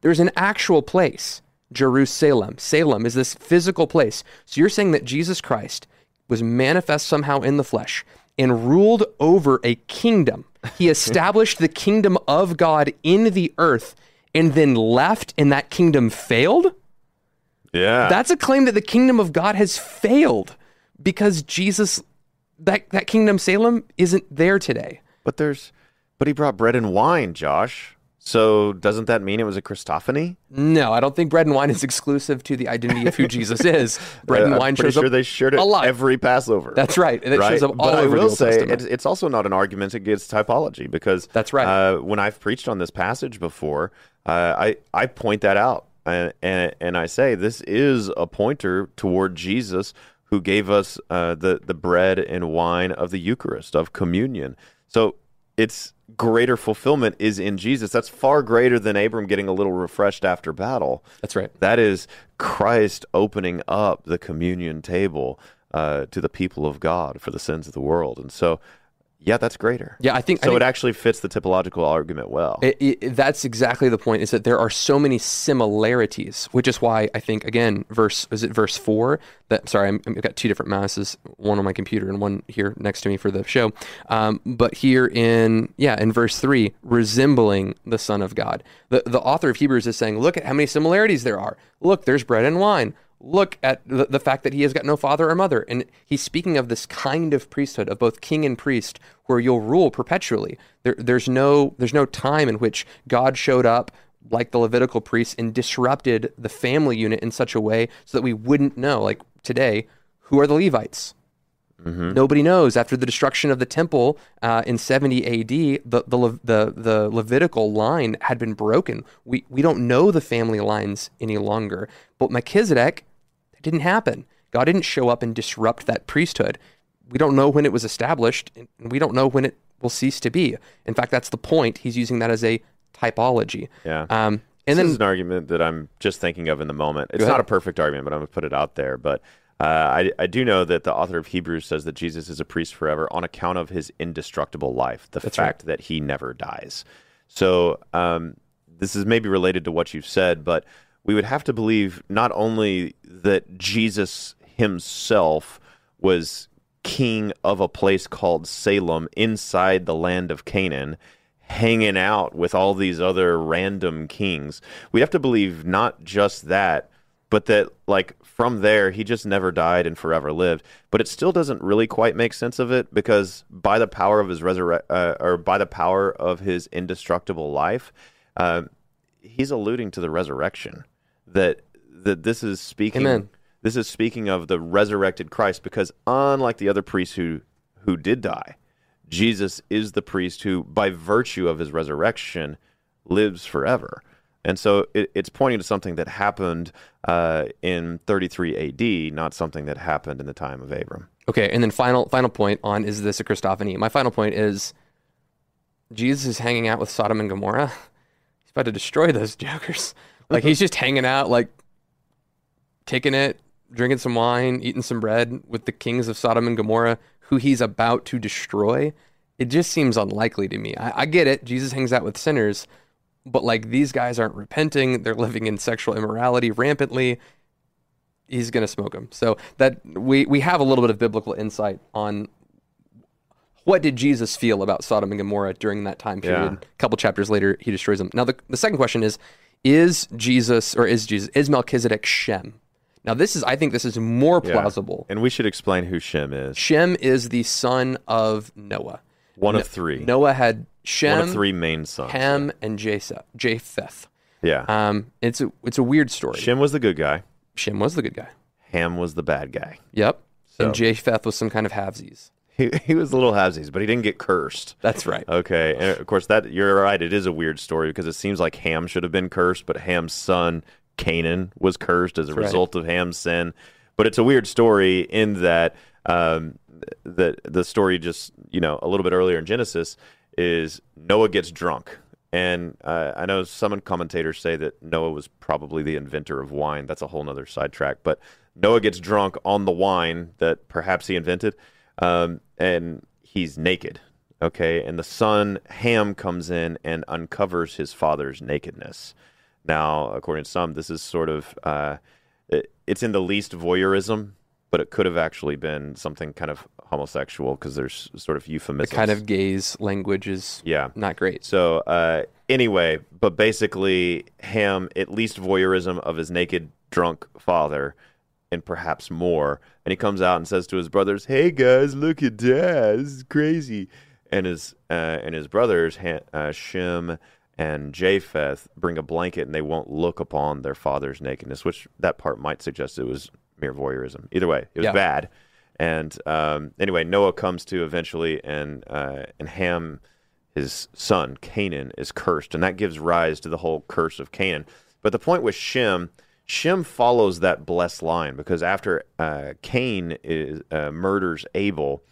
There's an actual place Jerusalem. Salem is this physical place. So you're saying that Jesus Christ was manifest somehow in the flesh and ruled over a kingdom. He established the kingdom of God in the earth and then left and that kingdom failed? Yeah. That's a claim that the kingdom of God has failed because Jesus that that kingdom Salem isn't there today. But there's but he brought bread and wine, Josh. So doesn't that mean it was a Christophany? No, I don't think bread and wine is exclusive to the identity of who Jesus is. Bread and wine shows sure up they shared it a lot. every Passover. That's right, and it right? shows up all but over. I will say it's, it's, also not an argument against typology because that's right. Uh, when I've preached on this passage before, uh, I I point that out and, and and I say this is a pointer toward Jesus who gave us uh, the the bread and wine of the Eucharist of communion. So it's greater fulfillment is in Jesus. That's far greater than Abram getting a little refreshed after battle. That's right. That is Christ opening up the communion table uh, to the people of God for the sins of the world. And so yeah, that's greater. Yeah, I think so. I think it actually fits the typological argument well. It, it, that's exactly the point. Is that there are so many similarities, which is why I think again, verse is it verse four? That sorry, i have got two different mouses, one on my computer and one here next to me for the show. Um, but here in yeah, in verse three, resembling the Son of God. The the author of Hebrews is saying, look at how many similarities there are. Look, there's bread and wine look at the, the, fact that he has got no father or mother. And he's speaking of this kind of priesthood of both king and priest where you'll rule perpetually. There, there's, no, there's no time in which God showed up like the Levitical priests and disrupted the family unit in such a way so that we wouldn't know, like today, who are the Levites? Mm-hmm. Nobody knows. After the destruction of the temple uh, in 70 AD, the, the, the, the Levitical line had been broken. We, we don't know the family lines any longer. But Melchizedek, didn't happen. God didn't show up and disrupt that priesthood. We don't know when it was established, and we don't know when it will cease to be. In fact, that's the point. He's using that as a typology. Yeah. Um, and this then, is an argument that I'm just thinking of in the moment. It's not a perfect argument, but I'm going to put it out there. But uh, I, I do know that the author of Hebrews says that Jesus is a priest forever on account of his indestructible life, the That's fact right. that he never dies. So um, this is maybe related to what you've said, but we would have to believe not only that Jesus himself was king of a place called Salem inside the land of Canaan, hanging out with all these other random kings. We have to believe not just that, but that like from there he just never died and forever lived. But it still doesn't really quite make sense of it because by the power of his resurre- uh, or by the power of his indestructible life, uh, he's alluding to the resurrection. That that this is speaking. Amen. This is speaking of the resurrected Christ because unlike the other priests who who did die, Jesus is the priest who, by virtue of his resurrection, lives forever. And so it, it's pointing to something that happened uh, in 33 AD, not something that happened in the time of Abram. Okay, and then final final point on is this a Christophany? My final point is Jesus is hanging out with Sodom and Gomorrah. He's about to destroy those jokers. Like he's just hanging out, like taking it, drinking some wine, eating some bread with the kings of Sodom and Gomorrah, who he's about to destroy. It just seems unlikely to me. I, I get it. Jesus hangs out with sinners, but like these guys aren't repenting. They're living in sexual immorality rampantly. He's going to smoke them. So that we, we have a little bit of biblical insight on what did Jesus feel about Sodom and Gomorrah during that time period. Yeah. A couple chapters later, he destroys them. Now, the, the second question is, is Jesus or is Jesus, is Melchizedek Shem? Now, this is, I think this is more plausible. Yeah. And we should explain who Shem is. Shem is the son of Noah. One no- of three. Noah had Shem, one of three main sons. Ham, yeah. and Japheth. Japheth. Yeah. Um, it's a it's a weird story. Shem was the good guy. Shem was the good guy. Ham was the bad guy. Yep. So. And Japheth was some kind of halvesies. He, he was a little halvesies, but he didn't get cursed. That's right. Okay, and of course that you're right. It is a weird story because it seems like Ham should have been cursed, but Ham's son Canaan was cursed as a That's result right. of Ham's sin. But it's a weird story in that um, the the story just you know a little bit earlier in Genesis is Noah gets drunk. And uh, I know some commentators say that Noah was probably the inventor of wine. That's a whole other sidetrack. But Noah gets drunk on the wine that perhaps he invented, um, and he's naked. Okay, and the son Ham comes in and uncovers his father's nakedness. Now, according to some, this is sort of uh, it, it's in the least voyeurism, but it could have actually been something kind of homosexual because there's sort of euphemisms. The kind of gaze language is yeah not great. So uh, anyway, but basically, Ham at least voyeurism of his naked drunk father, and perhaps more. And he comes out and says to his brothers, "Hey guys, look at dad. This is crazy." And his uh, and his brothers, uh, Shem and Japheth, bring a blanket and they won't look upon their father's nakedness, which that part might suggest it was mere voyeurism. Either way, it was yeah. bad. And um, anyway, Noah comes to eventually, and uh, and Ham, his son Canaan, is cursed, and that gives rise to the whole curse of Canaan. But the point with Shem, Shem follows that blessed line because after uh, Cain is, uh, murders Abel,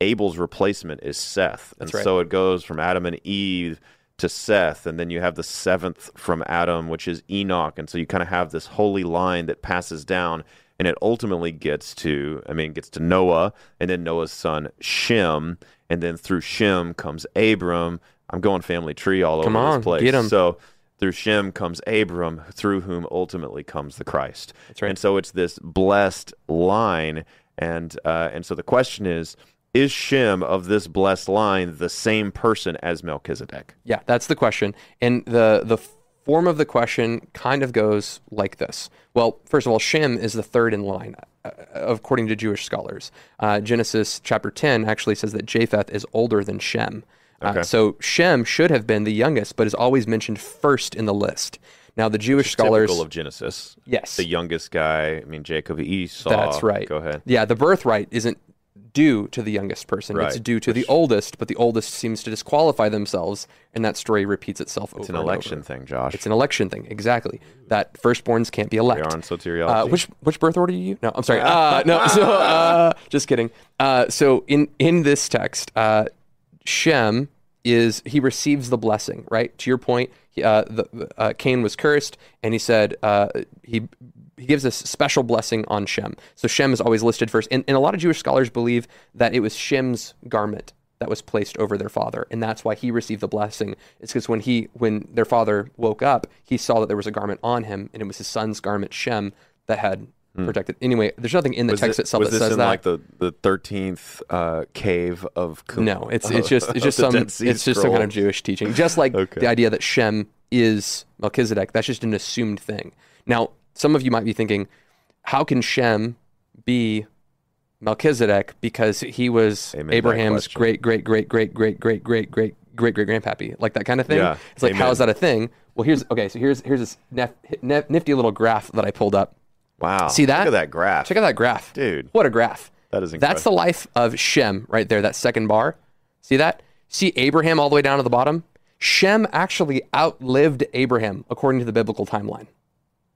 Abel's replacement is Seth, and right. so it goes from Adam and Eve to Seth, and then you have the seventh from Adam, which is Enoch, and so you kind of have this holy line that passes down and it ultimately gets to I mean gets to Noah and then Noah's son Shem and then through Shem comes Abram. I'm going family tree all Come over on, this place. Get him. So through Shem comes Abram, through whom ultimately comes the Christ. That's right. And so it's this blessed line, and uh, and so the question is, is Shem of this blessed line the same person as Melchizedek? Yeah, that's the question. And the the form of the question kind of goes like this. Well, first of all, Shem is the third in line, uh, according to Jewish scholars. Uh, Genesis chapter 10 actually says that Japheth is older than Shem. Uh, so Shem should have been the youngest, but is always mentioned first in the list. Now, the Jewish scholars. Of Genesis. Yes. The youngest guy, I mean, Jacob, Esau. That's right. Go ahead. Yeah, the birthright isn't due to the youngest person. Right. It's due to Which- the oldest, but the oldest seems to disqualify themselves, and that story repeats itself It's an election thing, Josh. It's an election thing, exactly. That firstborns can't be we elect. are on soteriology. Uh, which which birth order are you? No, I'm sorry. Uh, no, so uh, just kidding. Uh, so in in this text, uh, Shem is he receives the blessing, right? To your point, uh, the, uh, Cain was cursed, and he said uh, he he gives this special blessing on Shem. So Shem is always listed first, and, and a lot of Jewish scholars believe that it was Shem's garment that was placed over their father, and that's why he received the blessing. It's because when he when their father woke up, he saw that there was a garment on him, and it was his son's garment, Shem, that had protected. Anyway, there's nothing in the was text it- itself that this says in that. like the the thirteenth uh, cave of Qum- No, it's it's just it's just some it's just some kind of Jewish teaching. Just like Okay. the idea that Shem is Melchizedek, that's just an assumed thing. Now, some of you might be thinking, how can Shem be Melchizedek because he was Amen Abraham's great great great great great great great great great great grandpappy, like that kind of thing. Yeah, It's like how amen. is that a thing? Well, here's okay. So here's here's this nef, nef, nifty little graph that I pulled up. Wow. See that? Look at that graph. Check out that graph, Dude. What a graph! That is incredible. That's the life of Shem right there, that second bar. See that? See Abraham all the way down to the bottom? Shem actually outlived Abraham according to the biblical timeline.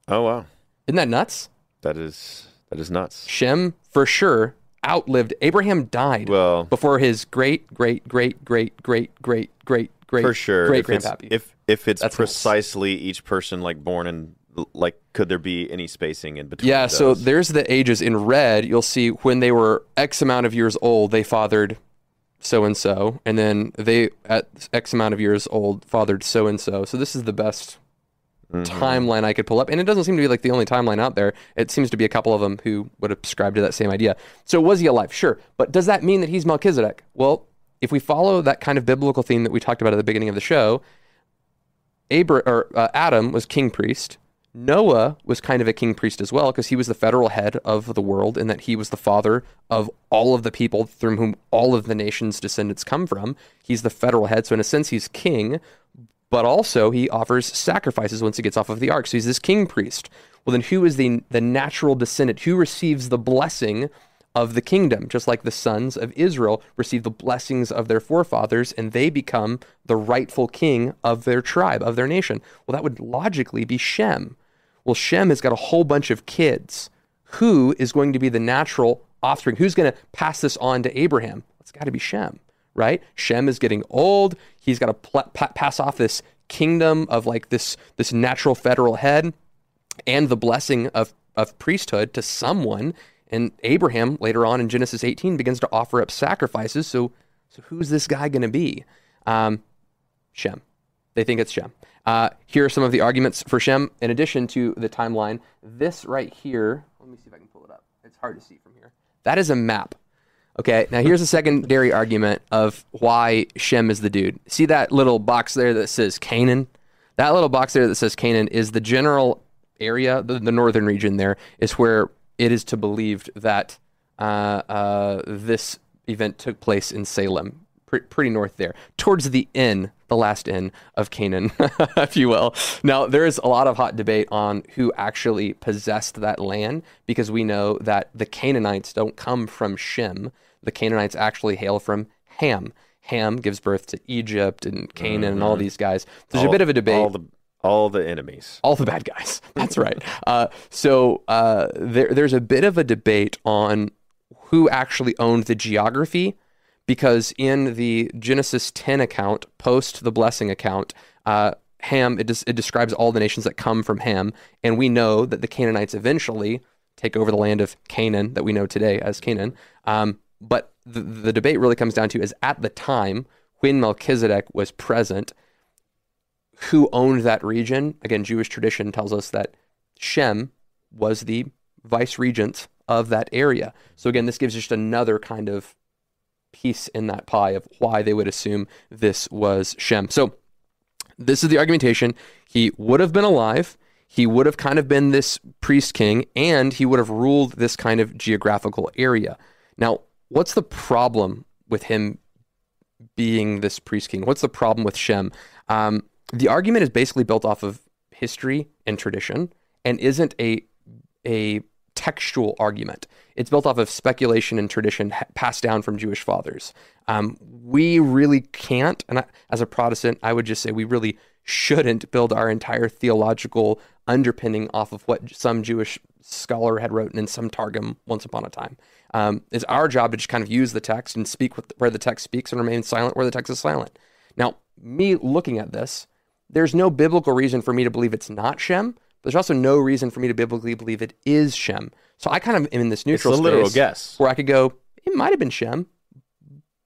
Oh wow. Isn't that nuts? That is that is nuts. Shem, for sure, outlived Abraham died Well- before his great, great, great, great, great, great, great, great, For sure. great grandpappy. if if it's That's nuts. precisely each person like born in like could there be any spacing in between? Yeah, so there's the ages in red. You'll see when they were X amount of years old, they fathered so and so, and then they at X amount of years old fathered so and so. So this is the best Mm-hmm. timeline I could pull up, and it doesn't seem to be like the only timeline out there. It seems to be a couple of them who would subscribe to that same idea. So was he alive? Sure, but does that mean that he's Melchizedek? Well, if we follow that kind of biblical theme that we talked about at the beginning of the show, Abra- or uh, Adam was king priest. Noah was kind of a king priest as well because he was the federal head of the world and that he was the father of all of the people through whom all of the nation's descendants come from. He's the federal head. So, in a sense, he's king, but also he offers sacrifices once he gets off of the ark. So, he's this king priest. Well, then who is the, the natural descendant? Who receives the blessing of the kingdom, just like the sons of Israel receive the blessings of their forefathers and they become the rightful king of their tribe, of their nation. Well, that would logically be Shem. Well, Shem has got a whole bunch of kids. Who is going to be the natural offspring? Who's going to pass this on to Abraham? It's got to be Shem, right? Shem is getting old. He's got to pl- pa- pass off this kingdom of like this this natural federal head and the blessing of, of priesthood to someone. And Abraham, later on in Genesis 18, begins to offer up sacrifices. So, so who's this guy going to be? Um, Shem. They think it's Shem. Uh, here are some of the arguments for Shem. In addition to the timeline, this right here, let me see if I can pull it up. It's hard to see from here. That is a map. Okay, now here's a secondary argument of why Shem is the dude. See that little box there that says Canaan? That little box there that says Canaan is the general area, the, the northern region there, is where it is to believed that uh, uh, this event took place in Salem, pre- pretty north there, towards the inn, the last inn of Canaan, if you will. Now, there is a lot of hot debate on who actually possessed that land because we know that the Canaanites don't come from Shem. The Canaanites actually hail from Ham. Ham gives birth to Egypt and Canaan and all these guys. There's a bit of a debate All the all the enemies. all the bad guys. That's right. Uh, so uh, there, there's a bit of a debate on who actually owned the geography, because in the Genesis 10 account, post the blessing account, uh, Ham it, des- it describes all the nations that come from Ham, and we know that the Canaanites eventually take over the land of Canaan that we know today as Canaan. Um, but the, the debate really comes down to is at the time when Melchizedek was present, who owned that region. Again, Jewish tradition tells us that Shem was the vice regent of that area. So again, this gives just another kind of piece in that pie of why they would assume this was Shem. So this is the argumentation. He would have been alive. He would have kind of been this priest king, and he would have ruled this kind of geographical area. Now, what's the problem with him being this priest king? What's the problem with Shem? Um, the argument is basically built off of history and tradition, and isn't a a textual argument. It's built off of speculation and tradition passed down from Jewish fathers. Um, we really can't, and I, as a Protestant, I would just say we really shouldn't build our entire theological underpinning off of what some Jewish scholar had written in some Targum once upon a time. Um, it's our job to just kind of use the text and speak where the text speaks and remain silent where the text is silent. Now, me looking at this, there's no biblical reason for me to believe it's not Shem. But there's also no reason for me to biblically believe it is Shem. So I kind of am in this neutral it's a literal guess where I could go, it might have been Shem,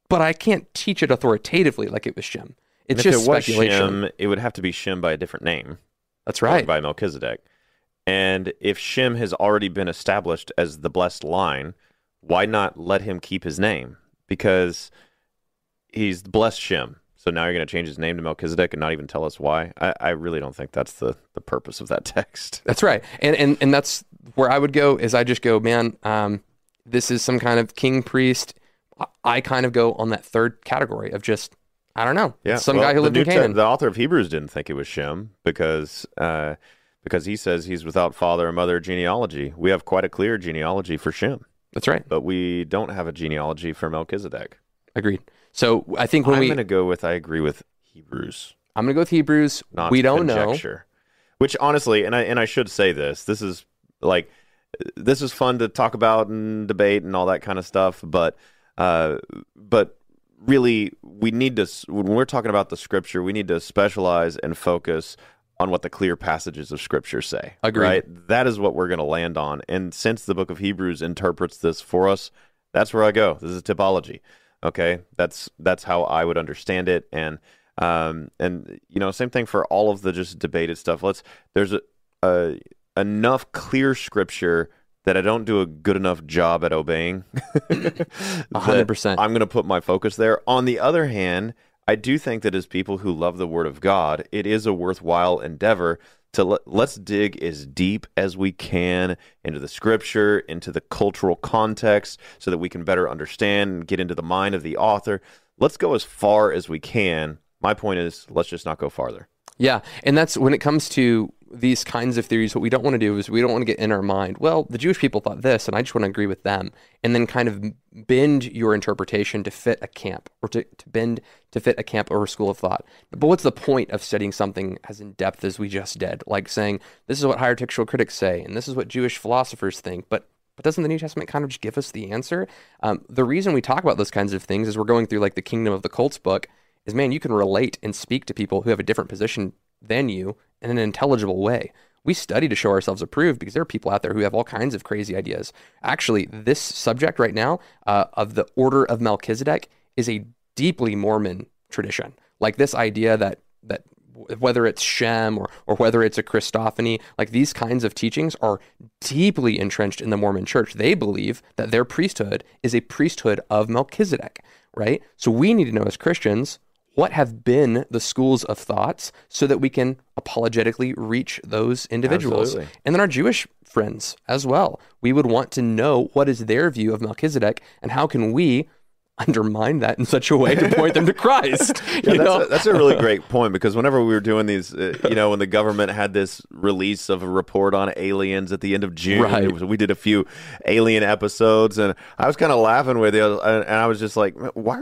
but I can't teach it authoritatively like it was Shem. It's just it speculation. Was Shem, it would have to be Shem by a different name. That's right. By Melchizedek. And if Shem has already been established as the blessed line, why not let him keep his name? Because he's the blessed Shem. So now you're going to change his name to Melchizedek and not even tell us why? I, I really don't think that's the, the purpose of that text. That's right. And, and, and that's where I would go is I just go, man, um, this is some kind of king priest. I kind of go on that third category of just, I don't know. Yeah. Some well, guy who lived in Canaan. the author of Hebrews didn't think it was Shem because, uh, because he says he's without father or mother genealogy. We have quite a clear genealogy for Shem. That's right. But we don't have a genealogy for Melchizedek. Agreed. So I think when I'm we, going to go with I agree with Hebrews. I'm going to go with Hebrews. Not we don't conjecture. know. Which honestly, and I and I should say this. This is like this is fun to talk about and debate and all that kind of stuff. But uh, but really, we need to when we're talking about the scripture, we need to specialize and focus on what the clear passages of scripture say. Agreed. Right? That is what we're going to land on. And since the book of Hebrews interprets this for us, that's where I go. This is typology. Okay, that's that's how I would understand it, and um, and you know, same thing for all of the just debated stuff. Let's there's a, a enough clear scripture that I don't do a good enough job at obeying. hundred percent. I'm going to put my focus there. On the other hand, I do think that as people who love the Word of God, it is a worthwhile endeavor to let, let's dig as deep as we can into the scripture, into the cultural context, so that we can better understand and get into the mind of the author. Let's go as far as we can. My point is, let's just not go farther. Yeah, and that's when it comes to these kinds of theories, what we don't want to do is we don't want to get in our mind, well, the Jewish people thought this, and I just want to agree with them, and then kind of bend your interpretation to fit a camp or to, to bend to fit a camp or a school of thought. But what's the point of studying something as in depth as we just did? Like saying, this is what higher textual critics say, and this is what Jewish philosophers think, but but doesn't the New Testament kind of just give us the answer? Um, the reason we talk about those kinds of things is we're going through like the Kingdom of the Cults book, is man, you can relate and speak to people who have a different position than you in an intelligible way. We study to show ourselves approved because there are people out there who have all kinds of crazy ideas. Actually, this subject right now uh, of the Order of Melchizedek is a deeply Mormon tradition. Like this idea that that whether it's Shem or, or whether it's a Christophany, like these kinds of teachings are deeply entrenched in the Mormon church. They believe that their priesthood is a priesthood of Melchizedek, right? So we need to know as Christians what have been the schools of thoughts so that we can apologetically reach those individuals. Absolutely. And then our Jewish friends as well. We would want to know what is their view of Melchizedek and how can we undermine that in such a way to point them to Christ. yeah, that's, a, that's, a, really great point because whenever we were doing these, uh, you know, when the government had this release of a report on aliens at the end of June, right. we did a few alien episodes, and I was kind of laughing with you, and I was just like, why?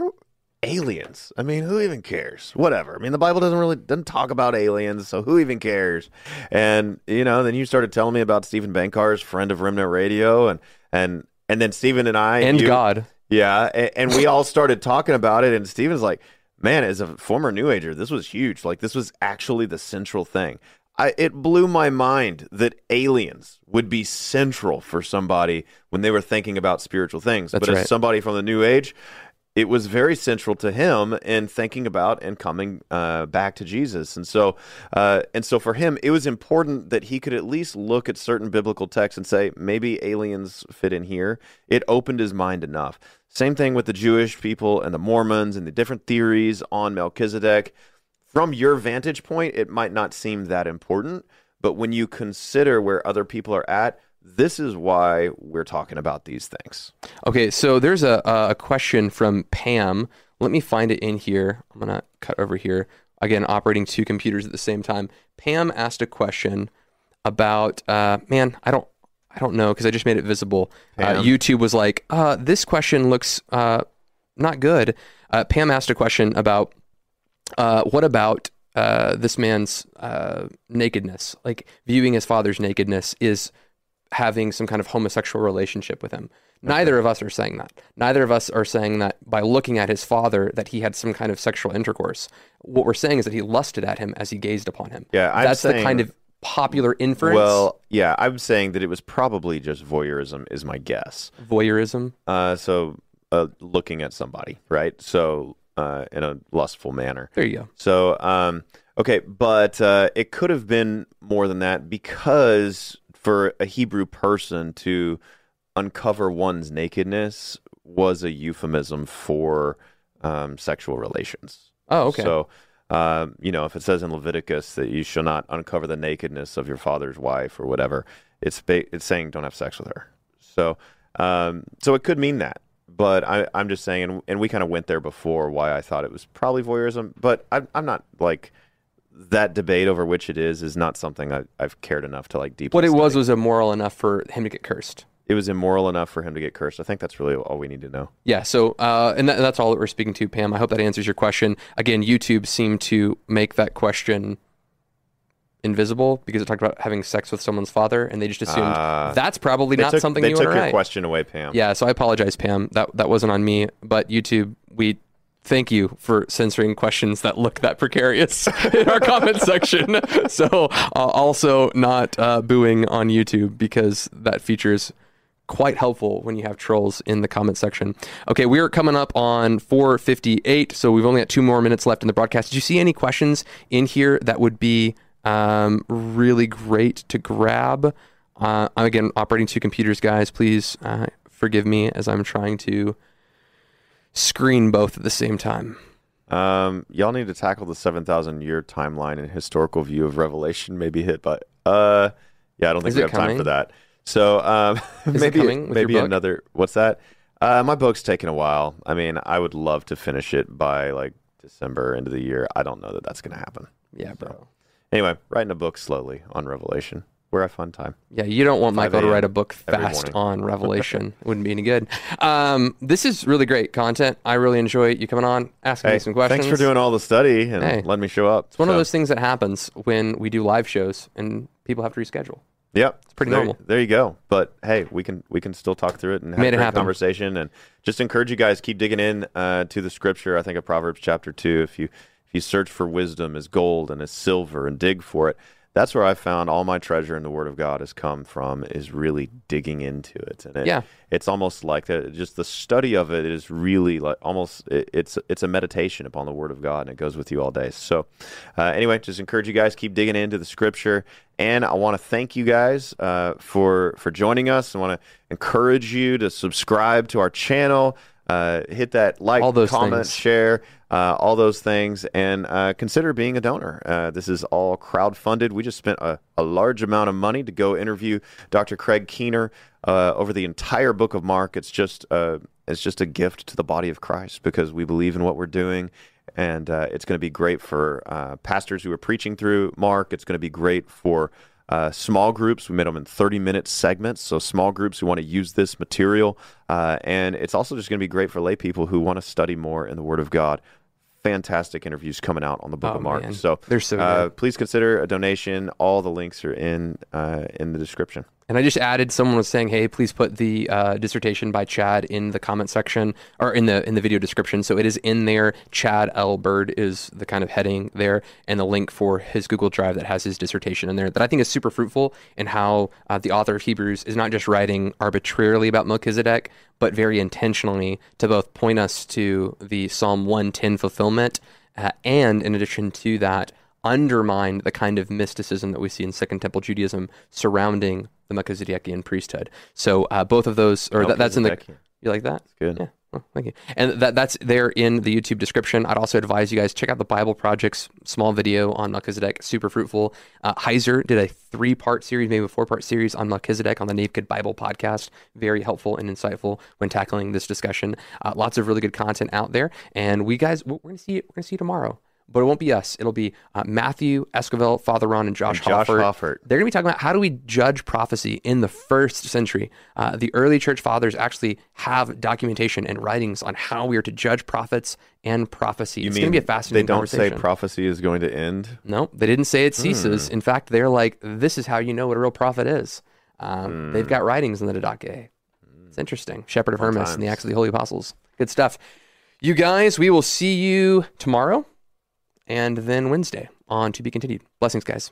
Aliens. I mean, who even cares? Whatever. I mean, the Bible doesn't really doesn't talk about aliens, so who even cares? And you know, then you started telling me about Stephen Bancarz friend of Remnant Radio, and and and then Stephen and I and you, God, yeah, and, and we all started talking about it, and Stephen's like, man, as a former New Ager, this was huge. Like this was actually the central thing. I, it blew my mind that aliens would be central for somebody when they were thinking about spiritual things. That's but right. as somebody from the New Age, it was very central to him in thinking about and coming uh, back to Jesus. And so, uh, and so for him, it was important that he could at least look at certain biblical texts and say, maybe aliens fit in here. It opened his mind enough. Same thing with the Jewish people and the Mormons and the different theories on Melchizedek. From your vantage point, it might not seem that important, but when you consider where other people are at, this is why we're talking about these things. Okay, so there's a, a question from Pam. Let me find it in here. I'm going to cut over here. Again, operating two computers at the same time. Pam asked a question about, uh, man, I don't, I don't know because I just made it visible. Uh, YouTube was like, uh, this question looks uh, not good. Uh, Pam asked a question about uh, what about uh, this man's nakedness? Like viewing his father's nakedness is having some kind of homosexual relationship with him. Neither of us are saying that. Neither of us are saying that by looking at his father that he had some kind of sexual intercourse. What we're saying is that he lusted at him as he gazed upon him. Yeah, I'm that's saying, the kind of popular inference. Well, yeah, I'm saying that it was probably just voyeurism, is my guess. Voyeurism. Uh, so uh, looking at somebody, right? So uh, in a lustful manner. There you go. So um, okay, but uh, it could have been more than that because for a Hebrew person to uncover one's nakedness was a euphemism for um, sexual relations. Oh, okay. So, um, you know, if it says in Leviticus that you shall not uncover the nakedness of your father's wife or whatever, it's ba- it's saying don't have sex with her. So, um, so it could mean that. But I, am just saying, and, and we kind of went there before why I thought it was probably voyeurism. But I, I'm not like that debate over which it is is not something I, have cared enough to like deeply. What it study. was was immoral enough for him to get cursed. It was immoral enough for him to get cursed. I think that's really all we need to know. Yeah. So, uh, and, and that's all that we're speaking to, Pam. I hope that answers your question. Again, YouTube seemed to make that question invisible because it talked about having sex with someone's father, and they just assumed uh, that's probably not took, something they you took your write. question away, Pam. Yeah. So I apologize, Pam. That that wasn't on me, but YouTube, we thank you for censoring questions that look that precarious in our comment section. So, uh, also not uh, booing on YouTube because that feature is quite helpful when you have trolls in the comment section. Okay, we're coming up on 458, so we've only got two more minutes left in the broadcast. Did you see any questions in here that would be um, really great to grab? Uh, I'm again operating two computers, guys. Please uh, forgive me as I'm trying to screen both at the same time? Um, y'all need to tackle the seven thousand year timeline and historical view of Revelation. Maybe hit, but uh, yeah, I don't think Is we have coming? time for that. So um, maybe maybe another. What's that? Uh, my book's taking a while. I mean, I would love to finish it by like December, end of the year. I don't know that that's going to happen. Yeah, bro. So, anyway, writing a book slowly on Revelation. We're a fun time. Yeah, you don't want Michael to write a book fast on Revelation. Wouldn't be any good. Um, this is really great content. I really enjoy you coming on, asking hey, me some questions. Thanks for doing all the study and hey, letting me show up. It's one so. of those things that happens when we do live shows and people have to reschedule. Yep, it's pretty there, normal. There you go. But hey, we can we can still talk through it and have Made a conversation and just encourage you guys keep digging in uh, to the scripture. I think of Proverbs chapter two. If you if you search for wisdom as gold and as silver and dig for it that's where I found all my treasure in the Word of God has come from is really digging into it, and it, yeah, it's almost like that. Just the study of it is really like almost it, it's it's a meditation upon the Word of God, and it goes with you all day. So, uh, anyway, just encourage you guys keep digging into the Scripture, and I want to thank you guys uh, for for joining us. I want to encourage you to subscribe to our channel. Uh, hit that like, comment, things. share, uh, all those things, and uh, consider being a donor. Uh, this is all crowd funded. We just spent a, a, large amount of money to go interview Dr. Craig Keener uh, over the entire book of Mark. It's just uh, it's just a gift to the body of Christ because we believe in what we're doing. And it's going to be great for pastors who are preaching through Mark. It's going to be great for uh, small groups, we made them in 30 minute segments. So, small groups who want to use this material. Uh, and it's also just going to be great for lay people who want to study more in the Word of God. Fantastic interviews coming out on the Book oh, of Mark. Man. So, so uh, please consider a donation. All the links are in uh, in the description. And I just added someone was saying, "Hey, please put the uh, dissertation by Chad in the comment section or in the in the video description." So it is in there. Chad L. Bird is the kind of heading there, and the link for his Google Drive that has his dissertation in there. That I think is super fruitful in how uh, the author of Hebrews is not just writing arbitrarily about Melchizedek, but very intentionally to both point us to the Psalm 110 fulfillment, uh, and in addition to that, undermine the kind of mysticism that we see in Second Temple Judaism surrounding the Melchizedekian priesthood. So uh, both of those, or that, that's in the. You like that? It's good. Yeah. Well, thank you. And that that's there in the YouTube description. I'd also advise you guys check out the Bible Project's small video on Melchizedek. Super fruitful. Uh, Heiser did a three part series, maybe a four part series on Melchizedek on the Naked Bible podcast. Very helpful and insightful when tackling this discussion. Uh, lots of really good content out there. And we guys, we're gonna see we're gonna see you tomorrow. But it won't be us. It'll be uh, Matthew Esquivel, Father Ron, and Josh, and Josh Hoffert. Hoffert. They're going to be talking about how do we judge prophecy in the first century. Uh, the early church fathers actually have documentation and writings on how we are to judge prophets and prophecy. You it's going to be a fascinating They don't say prophecy is going to end. No, they didn't say it ceases. Hmm. In fact, they're like, this is how you know what a real prophet is. Um, Hmm. They've got writings in the Didache. It's interesting. Shepherd of Hermas and the. Acts of the Holy Apostles. Good stuff. You guys, we will see you tomorrow and then Wednesday on To Be Continued. Blessings, guys.